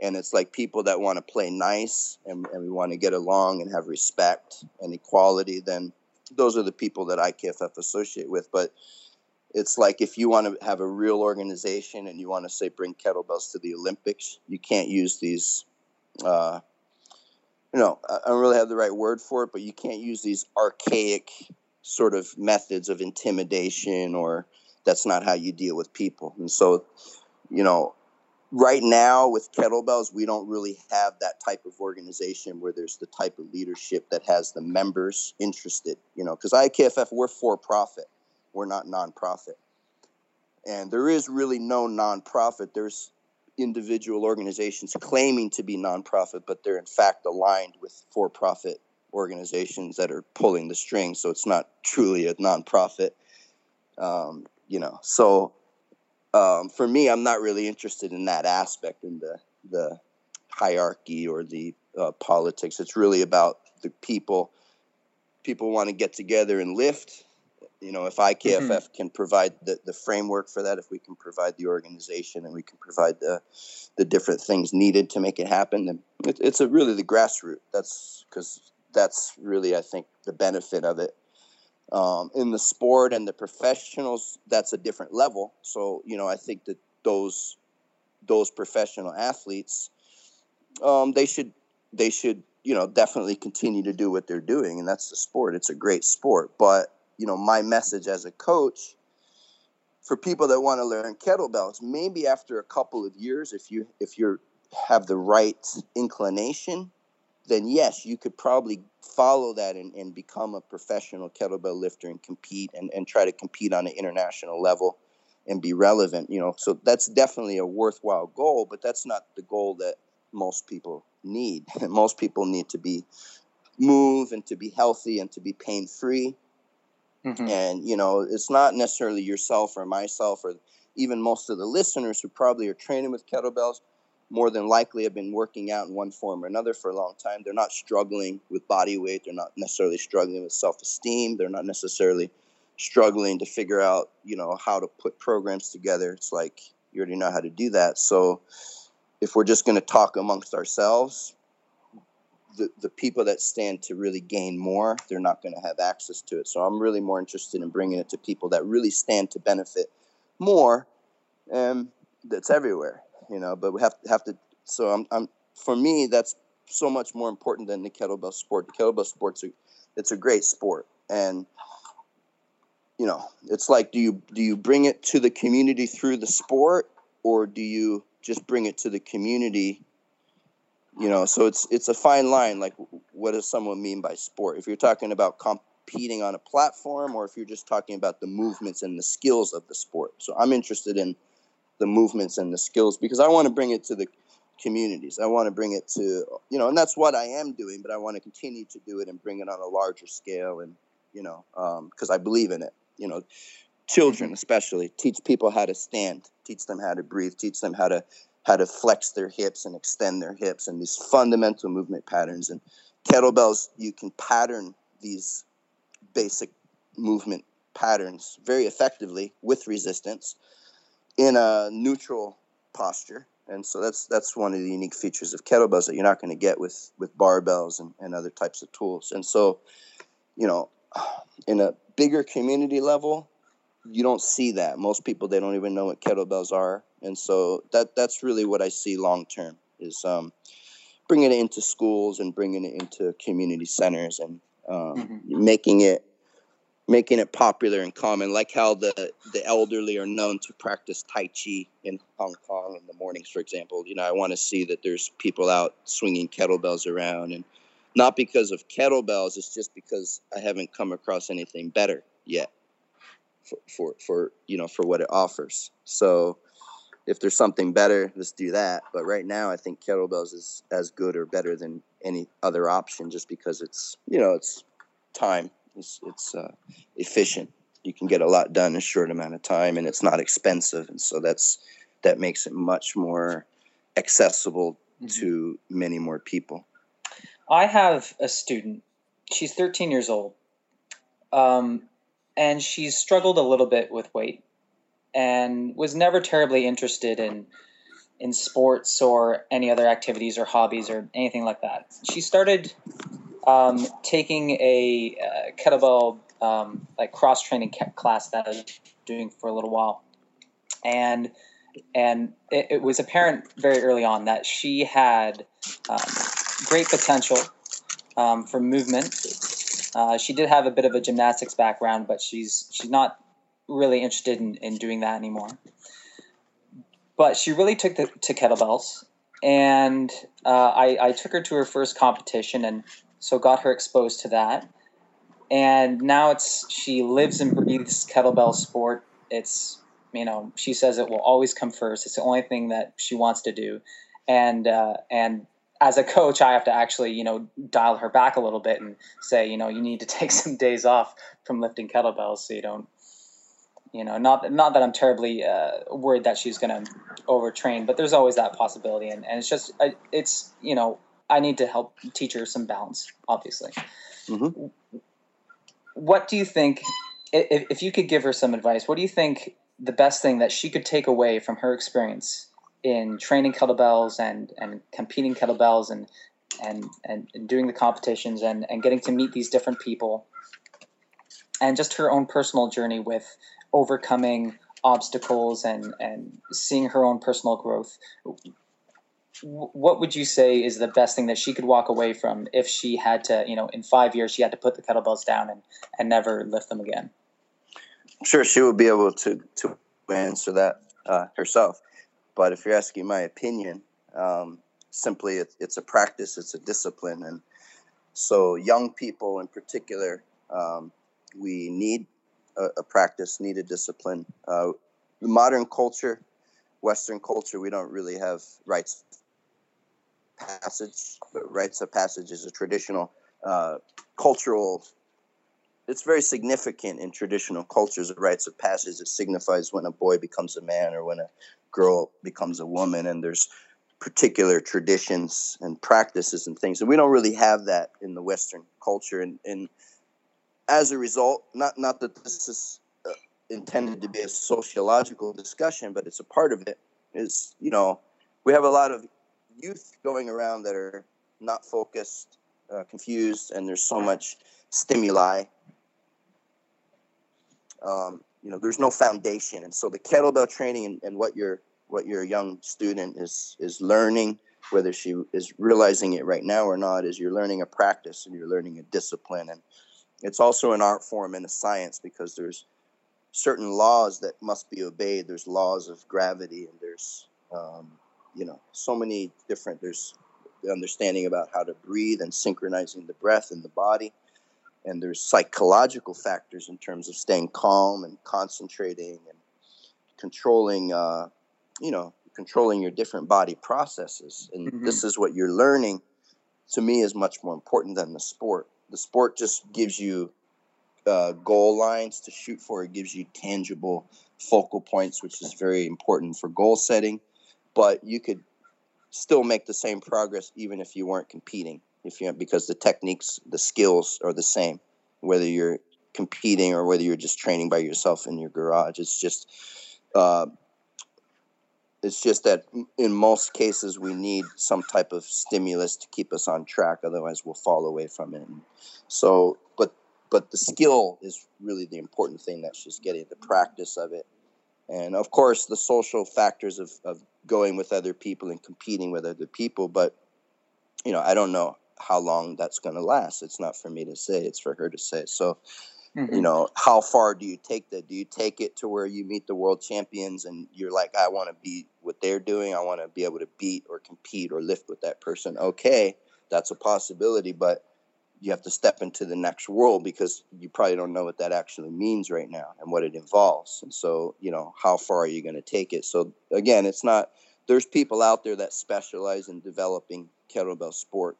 and it's like people that want to play nice and, and we want to get along and have respect and equality then those are the people that ikff associate with but it's like if you want to have a real organization and you want to say bring kettlebells to the olympics you can't use these uh, you know, I I don't really have the right word for it, but you can't use these archaic sort of methods of intimidation or that's not how you deal with people. And so, you know, right now with kettlebells, we don't really have that type of organization where there's the type of leadership that has the members interested, you know, because IKFF, we're for profit, we're not nonprofit. And there is really no nonprofit. There's individual organizations claiming to be nonprofit, but they're in fact aligned with for profit organizations that are pulling the strings. So it's not truly a nonprofit. Um, you know, so um, for me, I'm not really interested in that aspect in the the hierarchy or the uh, politics. It's really about the people. People want to get together and lift. You know, if IKFF Mhm. can provide the, the framework for that, if we can provide the organization and we can provide the the different things needed to make it happen, then it, it's a really the grassroots. That's because that's really I think the benefit of it. Um, in the sport and the professionals, that's a different level. So you know, I think that those those professional athletes, um, they should they should you know definitely continue to do what they're doing, and that's the sport. It's a great sport, but you know, my message as a coach for people that want to learn kettlebells, maybe after a couple of years, if you if you have the right inclination, then yes, you could probably follow that and, and become a professional kettlebell lifter and compete and, and try to compete on an international level and be relevant. You know, so that's definitely a worthwhile goal, but that's not the goal that most people need. most people need to be move and to be healthy and to be pain free Mhm. and you know it's not necessarily yourself or myself or even most of the listeners who probably are training with kettlebells more than likely have been working out in one form or another for a long time. They're not struggling with body weight. They're not necessarily struggling with self-esteem. They're not necessarily struggling to figure out you know how to put programs together. It's like you already know how to do that. So if we're just going to talk amongst ourselves the, the people that stand to really gain more, they're not going to have access to it. So I'm really more interested in bringing it to people that really stand to benefit more, and that's everywhere, you know. But we have to have to. So I'm, I'm for me, that's so much more important than the kettlebell sport. The kettlebell sport's a, it's a great sport, and you know, it's like, do you do you bring it to the community through the sport, or do you just bring it to the community you know so it's it's a fine line like what does someone mean by sport if you're talking about competing on a platform or if you're just talking about the movements and the skills of the sport so i'm interested in the movements and the skills because i want to bring it to the communities. I want to bring it to you know and that's what i am doing but i want to continue to do it and bring it on a larger scale and you know um, because i believe in it. You know children especially teach people how to stand teach them how to breathe teach them how to how to flex their hips and extend their hips and these fundamental movement patterns. And kettlebells you can pattern these basic movement patterns very effectively with resistance in a neutral posture. And so that's that's one of the unique features of kettlebells that you're not going to get with with barbells and, and other types of tools. And so you know in a bigger community level you don't see that. Most people they don't even know what kettlebells are. And so that that's really what i see long term is um, bringing it into schools and bringing it into community centers and um, making it making it popular and common like how the the elderly are known to practice tai chi in hong kong in the mornings for example you know i want to see that there's people out swinging kettlebells around and not because of kettlebells it's just because i haven't come across anything better yet for, for, for you know for what it offers. So if there's something better, let's do that. But right now, I think kettlebells is as good or better than any other option, just because it's you know it's time, it's it's uh, efficient. You can get a lot done in a short amount of time, and it's not expensive, and so that's that makes it much more accessible Mhm. to many more people. I have a student. She's 13 years old. um, and she's struggled a little bit with weight, and was never terribly interested in in sports or any other activities or hobbies or anything like that. She started um, taking a uh, kettlebell um, like cross training class that I was doing for a little while, and and it, it was apparent very early on that she had um, great potential um, for movement. Uh, she did have a bit of a gymnastics background, but she's she's not really interested in, in doing that anymore. But she really took the, to kettlebells, and uh, I, I took her to her first competition, and so got her exposed to that. And now it's she lives and breathes kettlebell sport. It's you know she says it will always come first. It's the only thing that she wants to do, and uh, and as a coach, I have to actually, you know, dial her back a little bit and say, you know, you need to take some days off from lifting kettlebells so you don't you know, not not that I'm terribly uh, worried that she's going to overtrain, but there's always that possibility, and, and it's just it's you know I need to help teach her some balance, obviously. Mm-hmm. What do you think? If, if you could give her some advice, what do you think the best thing that she could take away from her experience in training kettlebells and and competing kettlebells and and and, and doing the competitions and and getting to meet these different people and just her own personal journey with overcoming obstacles and and seeing her own personal growth what would you say is the best thing that she could walk away from if she had to you know in five years she had to put the kettlebells down and and never lift them again? I'm sure she would be able to to answer that uh, herself. But if you're asking my opinion um, simply it, it's a practice it's a discipline. And so young people in particular um, we need a, a practice, need a discipline. Uh, modern culture, Western culture, we don't really have of passage, rites of passage is a traditional uh, cultural. It's very significant in traditional cultures. rites of passage it signifies when a boy becomes a man or when a girl becomes a woman, and there's particular traditions and practices and things. And we don't really have that in the Western culture. And, and as a result, not not that this is uh, intended to be a sociological discussion, but it's a part of it. Is you know we have a lot of youth going around that are not focused, uh, confused, and there's so much stimuli. Um, you know, there's no foundation, and so the kettlebell training and, and what your what your young student is is learning, whether she is realizing it right now or not, is you're learning a practice and you're learning a discipline and it's also an art form and a science because there's certain laws that must be obeyed. There's laws of gravity, and there's um, you know so many different. There's the understanding about how to breathe and synchronizing the breath and the body, and there's psychological factors in terms of staying calm and concentrating and controlling. Uh, you know, controlling your different body processes, and mm-hmm. this is what you're learning. To me, is much more important than the sport the sport just gives you uh, goal lines to shoot for. It gives you tangible focal points, which is very important for goal setting. But you could still make the same progress even if you weren't competing. If you because the techniques, the skills are the same, whether you're competing or whether you're just training by yourself in your garage. It's just uh, it's just that in most cases we need some type of stimulus to keep us on track. Otherwise, we'll fall away from it. So, but but the skill is really the important thing that she's getting the practice of it, and of course the social factors of of going with other people and competing with other people. But you know, I don't know how long that's going to last. It's not for me to say. It's for her to say. So Mm-hmm. You know, how far do you take that? Do you take it to where you meet the world champions and you're like, I want to be what they're doing. I want to be able to beat or compete or lift with that person. Okay, that's a possibility, but you have to step into the next world because you probably don't know what that actually means right now and what it involves. And so, you know, how far are you going to take it? So again, it's not there's people out there that specialize in developing kettlebell sport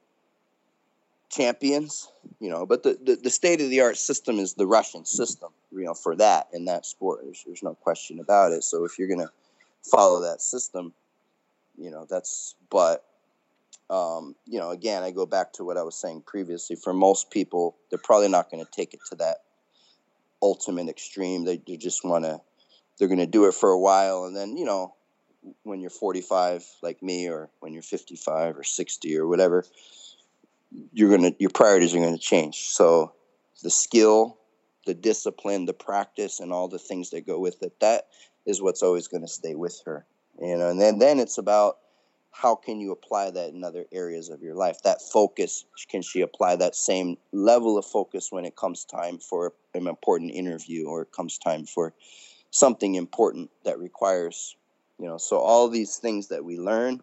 champions, you know, but the, the, the state of the art system is the Russian system, you know, for that in that sport. There's, there's no question about it. So if you're going to follow that system, you know, that's, but, um, you know, again, I go back to what I was saying previously. For most people, they're probably not going to take it to that ultimate extreme. They, they just want to, they're going to do it for a while. And then, you know, when you're 45 like me, or when you're 55 or 60 or whatever, you're going to, your priorities are going to change. So the skill, the discipline, the practice, and all the things that go with it, that is what's always going to stay with her. You know, and then, then it's about, how can you apply that in other areas of your life? That focus can she apply that same level of focus when it comes time for an important interview or it comes time for something important that requires you know so all these things that we learn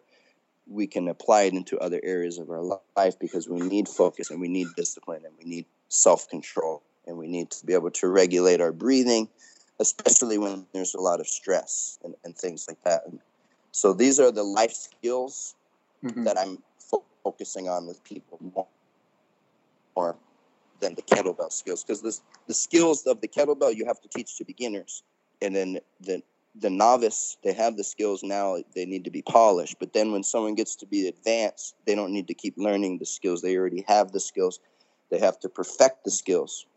we can apply it into other areas of our life because we need focus and we need discipline and we need self-control and we need to be able to regulate our breathing especially when there's a lot of stress and, and things like that. and so these are the life skills mm-hmm. that I'm fo- focusing on with people more, more than the kettlebell skills because the the skills of the kettlebell you have to teach to beginners, and then the the novice they have the skills now they need to be polished. But then when someone gets to be advanced, they don't need to keep learning the skills. They already have the skills. They have to perfect the skills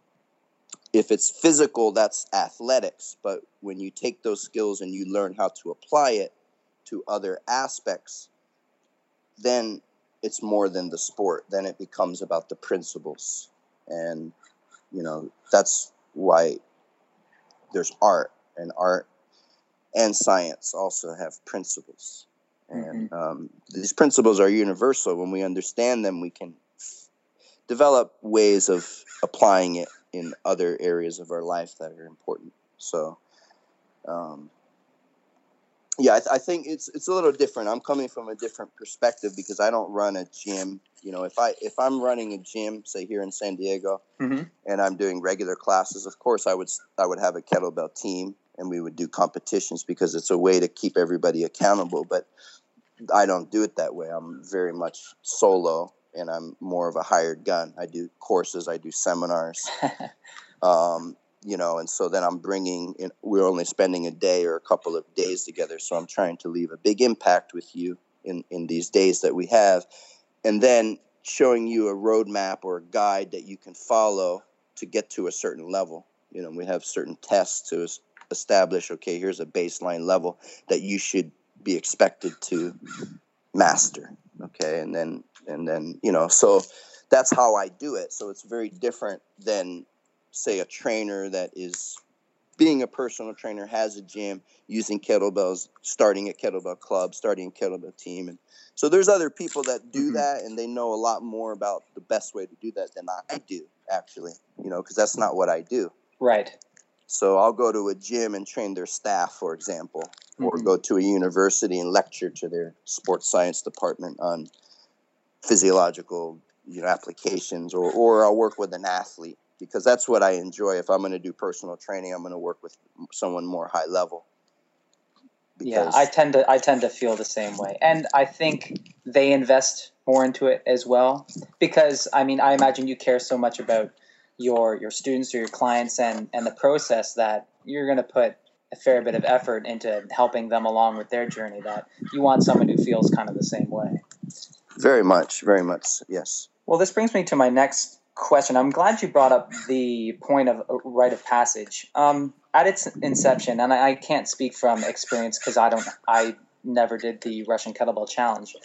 if it's physical, that's athletics. But when you take those skills and you learn how to apply it, to other aspects, then it's more than the sport. Then it becomes about the principles. And, you know, that's why there's art, and art and science also have principles. And mm-hmm. um, these principles are universal. When we understand them, we can f- develop ways of applying it in other areas of our life that are important. So, um, yeah, I, th- I, think it's it's a little different. I'm coming from a different perspective because I don't run a gym. You know, if I if I'm running a gym, say here in San Diego, mm-hmm. and I'm doing regular classes, of course I would I would have a kettlebell team and we would do competitions because it's a way to keep everybody accountable. But I don't do it that way. I'm very much solo, and I'm more of a hired gun. I do courses, I do seminars. um, you know, and so then I'm bringing in, we're only spending a day or a couple of days together. So I'm trying to leave a big impact with you in, in these days that we have. And then showing you a roadmap or a guide that you can follow to get to a certain level. You know, we have certain tests to establish, okay, here's a baseline level that you should be expected to master. Okay. And then, and then, you know, so that's how I do it. So it's very different than say a trainer that is being a personal trainer has a gym using kettlebells starting a kettlebell club starting a kettlebell team and so there's other people that do mm-hmm. that and they know a lot more about the best way to do that than i do actually you know because that's not what i do right so i'll go to a gym and train their staff for example mm-hmm. or go to a university and lecture to their sports science department on physiological you know applications or, or i'll work with an athlete because that's what I enjoy. If I'm going to do personal training, I'm going to work with someone more high level. yeah, I tend to I tend to feel the same way, and I think they invest more into it as well because I mean I imagine you care so much about your your students or your clients and and the process that you're going to put a fair bit of effort into helping them along with their journey that you want someone who feels kind of the same way. Very much, very much, yes. Well, this brings me to my next question. I'm glad you brought up the point of rite of passage. Um, at its inception, and I, I can't speak from experience because I don't, I never did the Russian kettlebell challenge,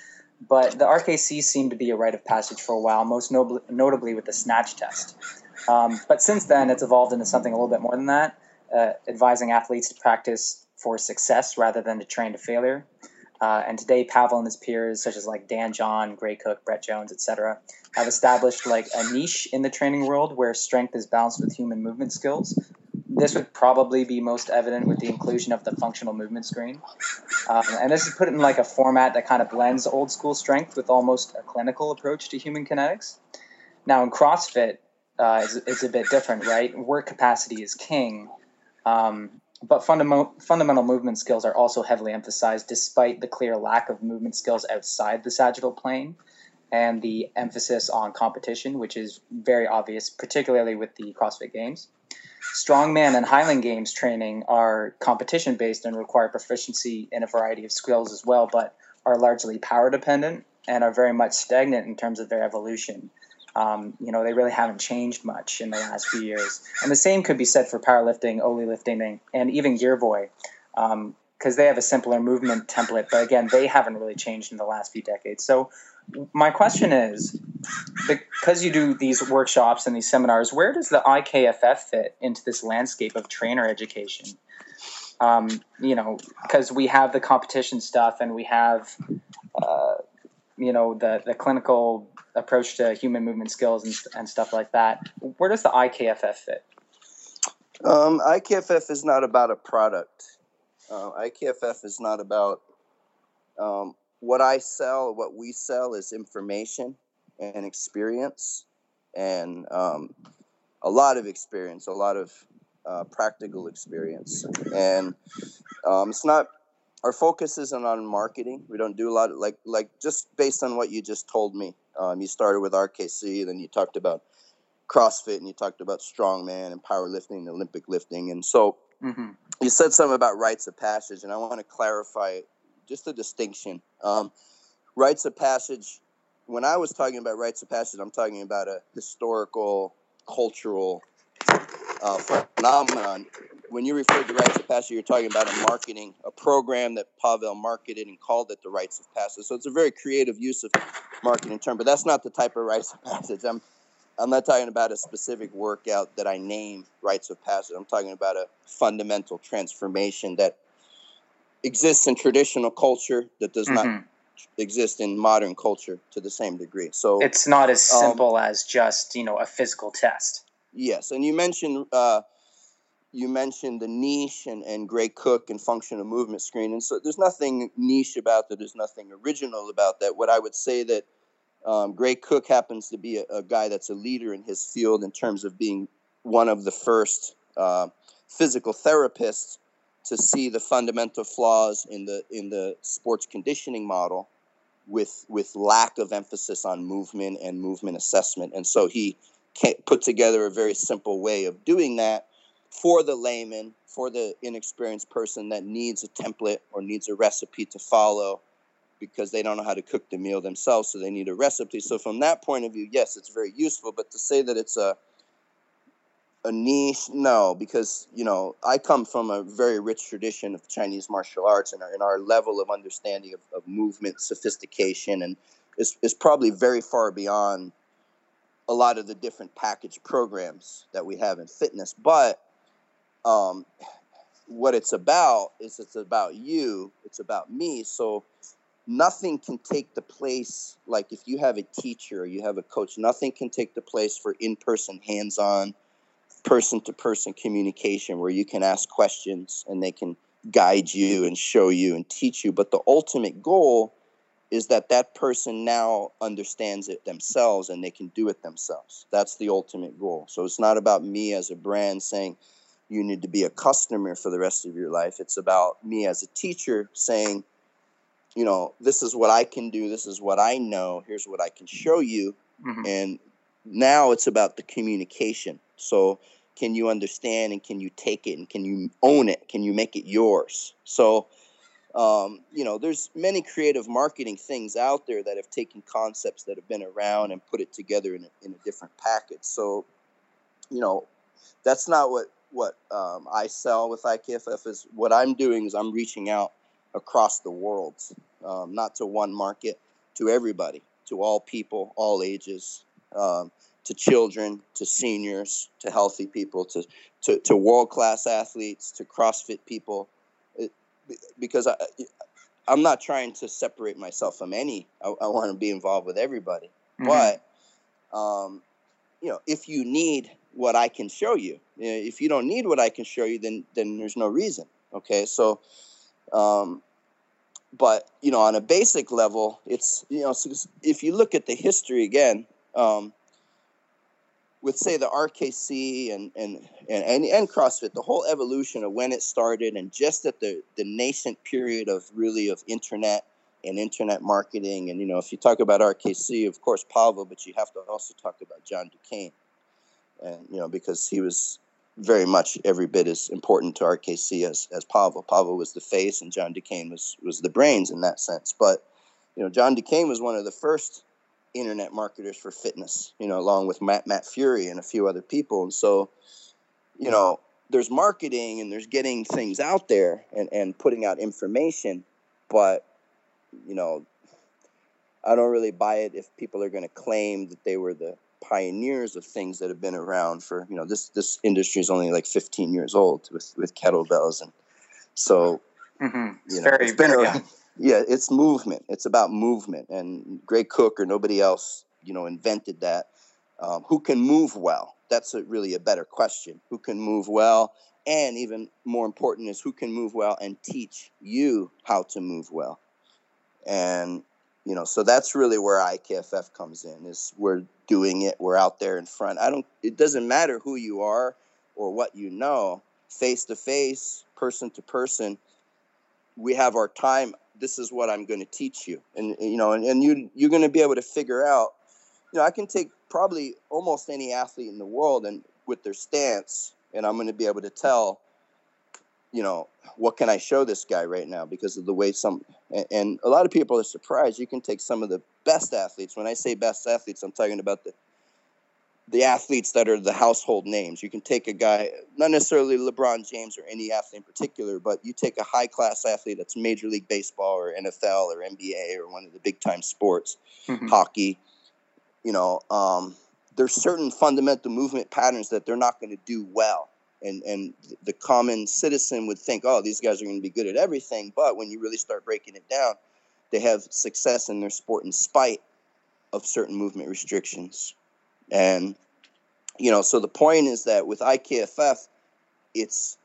but the RKC seemed to be a rite of passage for a while, most notably, notably with the snatch test. Um, but since then, it's evolved into something a little bit more than that, uh, advising athletes to practice for success rather than to train to failure. Uh, and today, Pavel and his peers, such as like Dan John, Gray Cook, Brett Jones, etc., have established like a niche in the training world where strength is balanced with human movement skills. This would probably be most evident with the inclusion of the functional movement screen. Um, and this is put in like a format that kind of blends old school strength with almost a clinical approach to human kinetics. Now, in CrossFit, uh, it's, it's, a bit different, right? Work capacity is king. Um, but fundamental fundamental movement skills are also heavily emphasized despite the clear lack of movement skills outside the sagittal plane and the emphasis on competition, which is very obvious, particularly with the CrossFit Games. Strongman and Highland Games training are competition based and require proficiency in a variety of skills as well, but are largely power dependent and are very much stagnant in terms of their evolution. Um, you know, they really haven't changed much in the last few years. And the same could be said for powerlifting, Oly lifting, and even Girevoy, because um, they have a simpler movement template. But again, they haven't really changed in the last few decades. So my question is, because you do these workshops and these seminars, where does the IKFF fit into this landscape of trainer education? Um, you know, because we have the competition stuff and we have, uh, you know, the the clinical approach to human movement skills and, and stuff like that. Where does the IKFF fit? Um, IKFF is not about a product. Uh, IKFF is not about um, what I sell. What we sell is information and experience, and um, a lot of experience, a lot of uh, practical experience, and um, it's not our focus isn't on marketing. We don't do a lot of like like just based on what you just told me. Um, you started with RKC, then you talked about CrossFit, and you talked about strongman and powerlifting and Olympic lifting, and so mm-hmm. you said something about rites of passage, and I want to clarify just a distinction. Um, rites of passage. When I was talking about rites of passage, I'm talking about a historical, cultural uh, phenomenon when you refer to rites of passage, you're talking about a marketing, a program that Pavel marketed and called it the rites of passage. So it's a very creative use of marketing term, but that's not the type of rites of passage. I'm, I'm not talking about a specific workout that I name rites of passage. I'm talking about a fundamental transformation that exists in traditional culture that does mm-hmm. not exist in modern culture to the same degree. So it's not as um, simple um, as just you know a physical test. Yes, and you mentioned uh, you mentioned the niche and, and Gray Cook and functional movement screen. And so there's nothing niche about that. There's nothing original about that. What I would say that um, Gray Cook happens to be a, a, guy that's a leader in his field in terms of being one of the first uh, physical therapists to see the fundamental flaws in the in the sports conditioning model with with lack of emphasis on movement and movement assessment. And so he put together a very simple way of doing that for the layman, for the inexperienced person that needs a template or needs a recipe to follow because they don't know how to cook the meal themselves, so they need a recipe. So from that point of view, yes, it's very useful. But to say that it's a a niche, no, because you know I come from a very rich tradition of Chinese martial arts, and our, and our level of understanding of, of movement, sophistication, and is is probably very far beyond a lot of the different package programs that we have in fitness. But um, what it's about is it's about you, it's about me. So nothing can take the place, like if you have a teacher or you have a coach, nothing can take the place for in person, hands on, person to person communication where you can ask questions and they can guide you and show you and teach you. But the ultimate goal is that that person now understands it themselves and they can do it themselves. That's the ultimate goal. So it's not about me as a brand saying, you need to be a customer for the rest of your life. It's about me as a teacher saying, you know, this is what I can do, this is what I know, here's what I can show you. Mm-hmm. And now it's about the communication. So, can you understand and can you take it and can you own it? Can you make it yours? So, um, you know, there's many creative marketing things out there that have taken concepts that have been around and put it together in a, in a different package. So, you know, that's not what what um, I sell with IKFF is what I'm doing is I'm reaching out across the world, um, not to one market, to everybody, to all people, all ages, um, to children, to seniors, to healthy people, to to, to world class athletes, to CrossFit people, it, because I. I'm not trying to separate myself from any. I, I want to be involved with everybody. Mm-hmm. But um, you know, if you need what I can show you. If you don't need what I can show you, then then there's no reason. Okay, so, um, but you know, on a basic level, it's you know, if you look at the history again, um, with say the RKC and, and and and CrossFit, the whole evolution of when it started, and just at the the nascent period of really of internet and internet marketing, and you know, if you talk about RKC, of course Pavel, but you have to also talk about John Du Cane and you know because he was very much every bit as important to RKC as, as Pavel. Pavel was the face, and John Du Cane was was the brains in that sense. But you know, John Du Cane was one of the first internet marketers for fitness, you know, along with Matt Matt Furey and a few other people. And so, you know, there's marketing and there's getting things out there and, and putting out information, but you know, I don't really buy it if people are going to claim that they were the pioneers of things that have been around for you know this this industry is only like 15 years old with with kettlebells and so Mm-hmm. you know very, it's been very a, yeah it's movement. It's about movement. And Gray Cook or nobody else you know invented that. Um, who can move well? That's a, really a better question. Who can move well? And even more important is who can move well and teach you how to move well. And you know so that's really where ikff comes in is we're doing it we're out there in front. I don't it doesn't matter who you are or what you know face to face person to person we have our time. This is what i'm going to teach you. And you know and, and you you're going to be able to figure out you know i can take probably almost any athlete in the world and with their stance and i'm going to be able to tell you know what can i show this guy right now because of the way some and, a lot of people are surprised. You can take some of the best athletes. When i say best athletes i'm talking about the the athletes that are the household names. You can take a guy not necessarily lebron james or any athlete in particular but you take a high class athlete that's major league baseball or nfl or nba or one of the big time sports Mhm. hockey you know um, there's certain fundamental movement patterns that they're not going to do well and and the common citizen would think oh these guys are going to be good at everything but when you really start breaking it down they have success in their sport in spite of certain movement restrictions. And you know so the point is that with ikff it's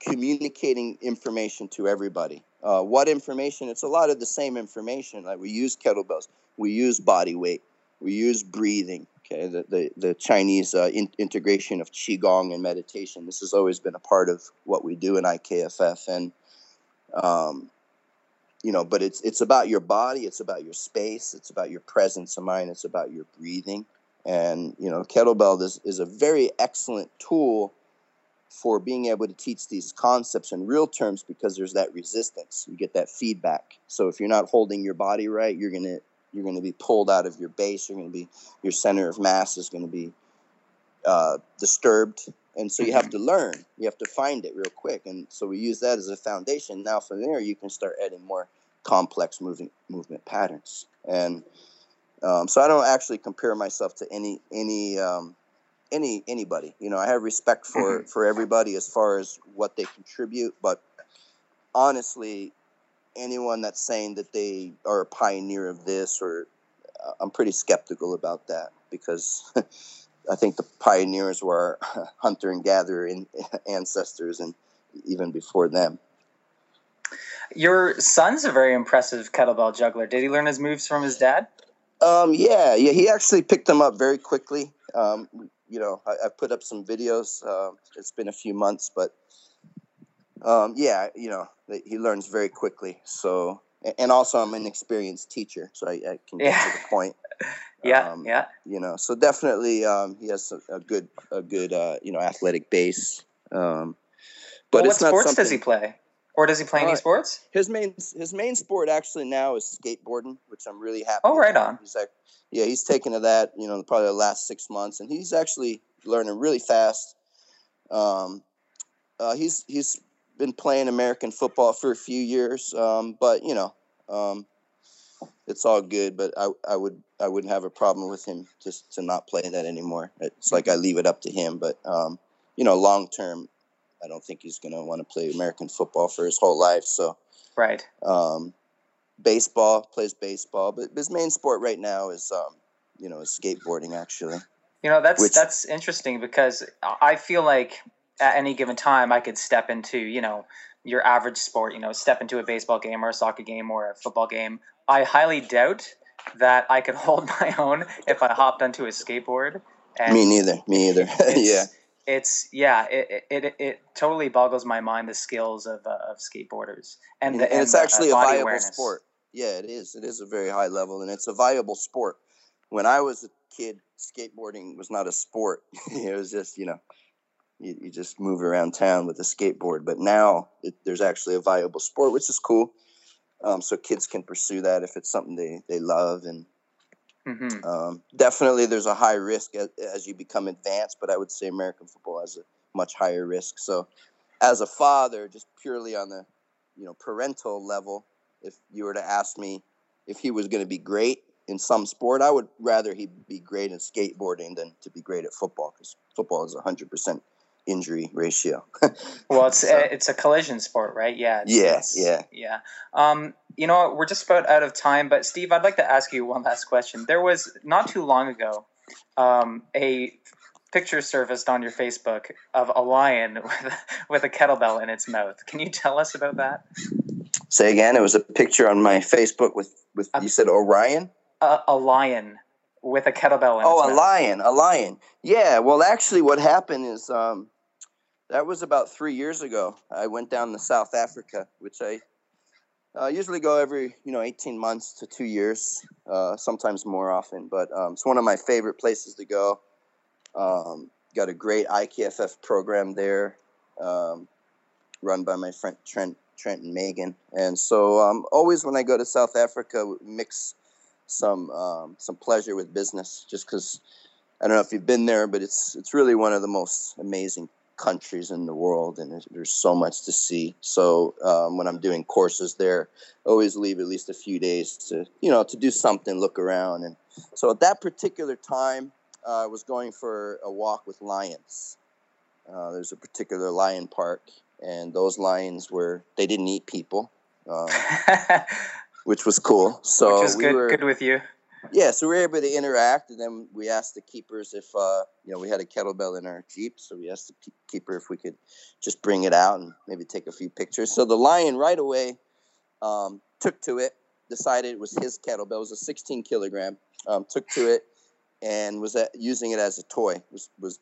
communicating information to everybody. Uh, what information? It's a lot of the same information. Like we use kettlebells we use body weight we use breathing okay the, the, the chinese uh, in, integration of qigong and meditation. This has always been a part of what we do in ikff and um, you know but it's it's about your body it's about your space it's about your presence of mind it's about your breathing. And you know kettlebell is, is a very excellent tool for being able to teach these concepts in real terms because there's that resistance. You get that feedback. So if you're not holding your body right you're going to you're going to be pulled out of your base you're going to be your center of mass is going to be uh, disturbed. And so you have to learn. You have to find it real quick. And so we use that as a foundation. Now from there you can start adding more complex moving movement patterns. And um, so i don't actually compare myself to any any um, any anybody. You know i have respect for for everybody as far as what they contribute. But honestly anyone that's saying that they are a pioneer of this or uh, i'm pretty skeptical about that because i think the pioneers were hunter and gatherer in, ancestors and even before them Your son's a very impressive kettlebell juggler. Did he learn his moves from his dad? Um, yeah, yeah, he actually picked them up very quickly. Um, you know, I, I've put up some videos. Um, it's been a few months, but um, yeah, you know, he learns very quickly. So, and also, I'm an experienced teacher, so I, I can get Yeah. to the point. Yeah, Um, yeah. You know, so definitely, um, he has a, a good, a good, uh, you know, athletic base. Um, but well, what it's not sports does he play? Or does he play any Uh, sports? his main his main sport actually now is skateboarding, which I'm really happy. Oh, right about. on. He's like, yeah, he's taken to that. You know, probably the last six months, and he's actually learning really fast. Um, uh, he's he's been playing American football for a few years, um, but you know, um, it's all good. But I I would I wouldn't have a problem with him just to not play that anymore. It's like I leave it up to him. But um, you know, long term, I don't think he's going to want to play American football for his whole life. So Right. um, baseball plays baseball, but his main sport right now is um, you know is skateboarding actually. You know, that's Which- that's interesting because I feel like at any given time I could step into, you know, your average sport, you know, step into a baseball game or a soccer game or a football game. I highly doubt that I could hold my own if I hopped onto a skateboard. And me neither. Me either. yeah. It's yeah, it, it it totally boggles my mind the skills of uh, of skateboarders and, And, the, and it's the, uh, actually a viable awareness. sport. Yeah, it is. It is a very high level, and it's a viable sport. When I was a kid, skateboarding was not a sport. it was just you know, you, you just move around town with a skateboard. But now it, there's actually a viable sport, which is cool. Um, so kids can pursue that if it's something they, they love and Mm-hmm. Um, definitely, there's a high risk as, as, you become advanced, but I would say American football has a much higher risk. So, as a father, just purely on the you know parental level, if you were to ask me if he was going to be great in some sport, I would rather he be great in skateboarding than to be great at football because football is 100% injury ratio. well, it's so. it's a collision sport, right? Yeah. Yes. yeah. Yeah. Um, you know, we're just about out of time, but Steve, I'd like to ask you one last question. There was not too long ago um, a picture surfaced on your Facebook of a lion with, with a kettlebell in its mouth. Can you tell us about that? Say again. It was a picture on my Facebook with with you said Orion. A, a lion with a kettlebell. oh, a lion, a lion. Yeah. Well, actually, what happened is um, that was about three years ago. I went down to South Africa, which I uh, usually go every you know 18 months to two years, uh, sometimes more often. But um, it's one of my favorite places to go. Um, got a great IKFF program there, um, run by my friend Trent Trent and Megan. And so um, always when I go to South Africa, mix some um, some pleasure with business, just because I don't know if you've been there, but it's it's really one of the most amazing countries in the world, and there's, so much to see. So um, when I'm doing courses there, I always leave at least a few days to you know to do something, look around, and so at that particular time, uh, I was going for a walk with lions. Uh, there's a particular lion park, and those lions were they didn't eat people, um, which was cool. So which is we good, were, good with you. Yeah, so we were able to interact, and then we asked the keepers if uh, you know we had a kettlebell in our jeep, so we asked the keeper if we could just bring it out and maybe take a few pictures. So the lion right away um, took to it, decided it was his kettlebell. It was a 16 kilogram. Um, took to it and was at, using it as a toy. Was was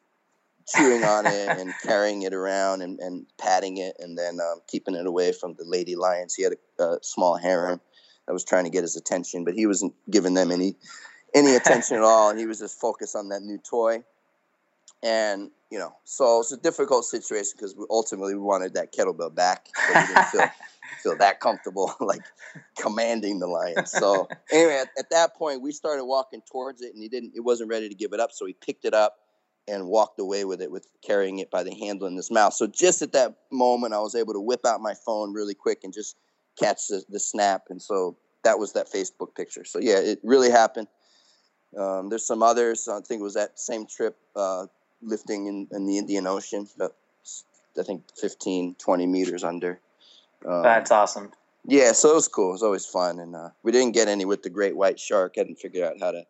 chewing on it and carrying it around and, and patting it and then um, keeping it away from the lady lions. He had a, a, small heron that was trying to get his attention, but he wasn't giving them any any attention at all, and he was just focused on that new toy. And you know, so it's a difficult situation because we ultimately we wanted that kettlebell back, but we didn't feel feel that comfortable like commanding the lion. So anyway, at, at that point, we started walking towards it, and he didn't. It wasn't ready to give it up, so he picked it up and walked away with it with carrying it by the handle in his mouth. So just at that moment, I was able to whip out my phone really quick and just catch the, the snap. And so that was that Facebook picture. So yeah, it really happened. Um, there's some others. I think it was that same trip uh, lifting in, in, the Indian Ocean, about, I think 15, 20 meters under. Um, That's awesome. Yeah, so it was cool. It was always fun, and uh, we didn't get any with the great white shark. I hadn't figured out how to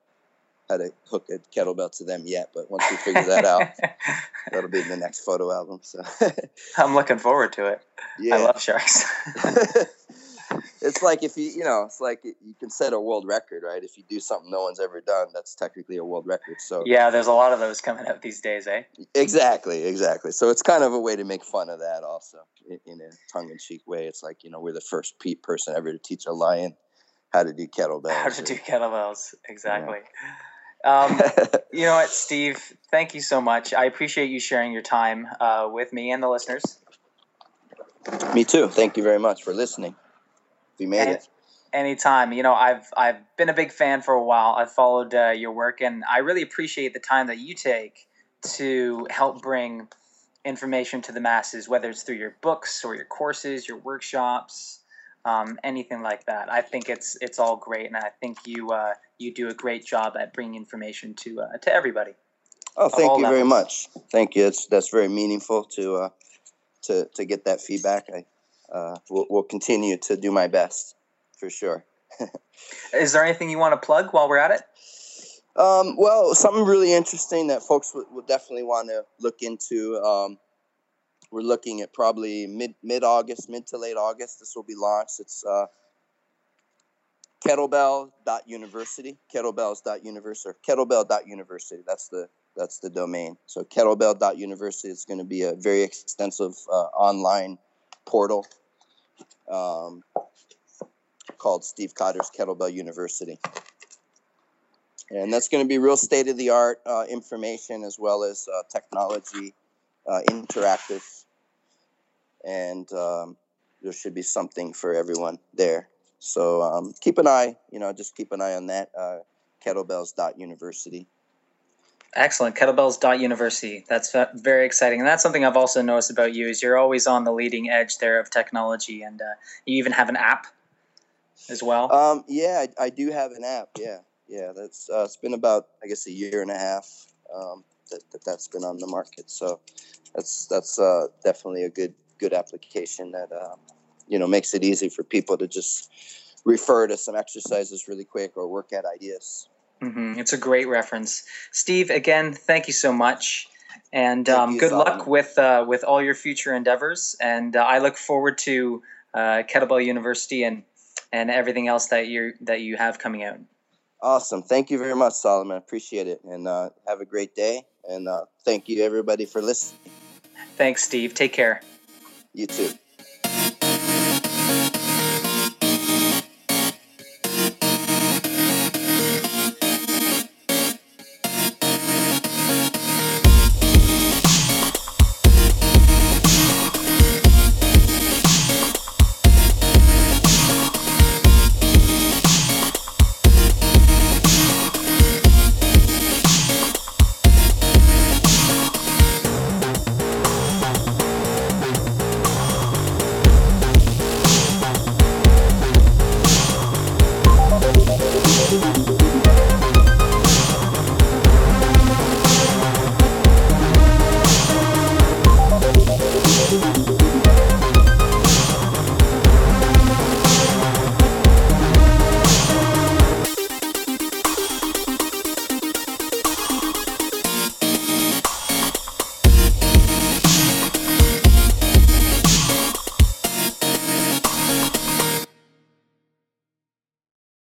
how to hook a kettlebell to them yet, but once we figure that out, that'll be in the next photo album. So I'm looking forward to it. Yeah. I love sharks. it's like if you you know it's like you can set a world record right if you do something no one's ever done that's technically a world record so yeah there's a lot of those coming up these days eh exactly exactly so it's kind of a way to make fun of that also in, in a tongue-in-cheek way it's like you know we're the first person ever to teach a lion how to do kettlebells how to do kettlebells exactly yeah. Um, you know what, Steve? Thank you so much. I appreciate you sharing your time uh, with me and the listeners. Me too. Thank you very much for listening. We made Any, it. Anytime. You know, I've I've been a big fan for a while. I've followed uh, your work, and I really appreciate the time that you take to help bring information to the masses, whether it's through your books or your courses, your workshops, um, anything like that. I think it's it's all great, and I think you uh, you do a great job at bringing information to uh, to everybody. Oh, thank you levels. very much. Thank you. It's that's very meaningful to uh, to to get that feedback. I uh, will will continue to do my best for sure. Is there anything you want to plug while we're at it? Um, well, something really interesting that folks would, would definitely want to look into. Um, we're looking at probably mid mid August, mid to late August. This will be launched. It's uh, kettlebell.university, kettlebells.university, or kettlebell.university. That's the that's the domain. So kettlebell.university is going to be a very extensive uh, online portal um, called Steve Cotter's Kettlebell University. And that's going to be real state of the art uh, information as well as uh, technology, uh, interactive, and um, there should be something for everyone there. So um, keep an eye, you know, just keep an eye on that. Uh, kettlebells.university. Excellent. Kettlebells.university. That's very exciting. And that's something I've also noticed about you is you're always on the leading edge there of technology. And uh, you even have an app as well. Um, yeah, I, I, do have an app. Yeah. Yeah. That's, uh, it's been about, I guess, a year and a half um, that, that that's been on the market. So that's, that's uh, definitely a good, good application that, uh, you know, makes it easy for people to just refer to some exercises really quick or work at ideas. Mm-hmm. It's a great reference, Steve. Again, thank you so much, and um, you, good luck with uh, with all your future endeavors. And uh, I look forward to uh, Kettlebell University and and everything else that you that you have coming out. Awesome. Thank you very much, Solomon. Appreciate it, and uh, have a great day. And uh, thank you everybody for listening. Thanks, Steve. Take care. You too.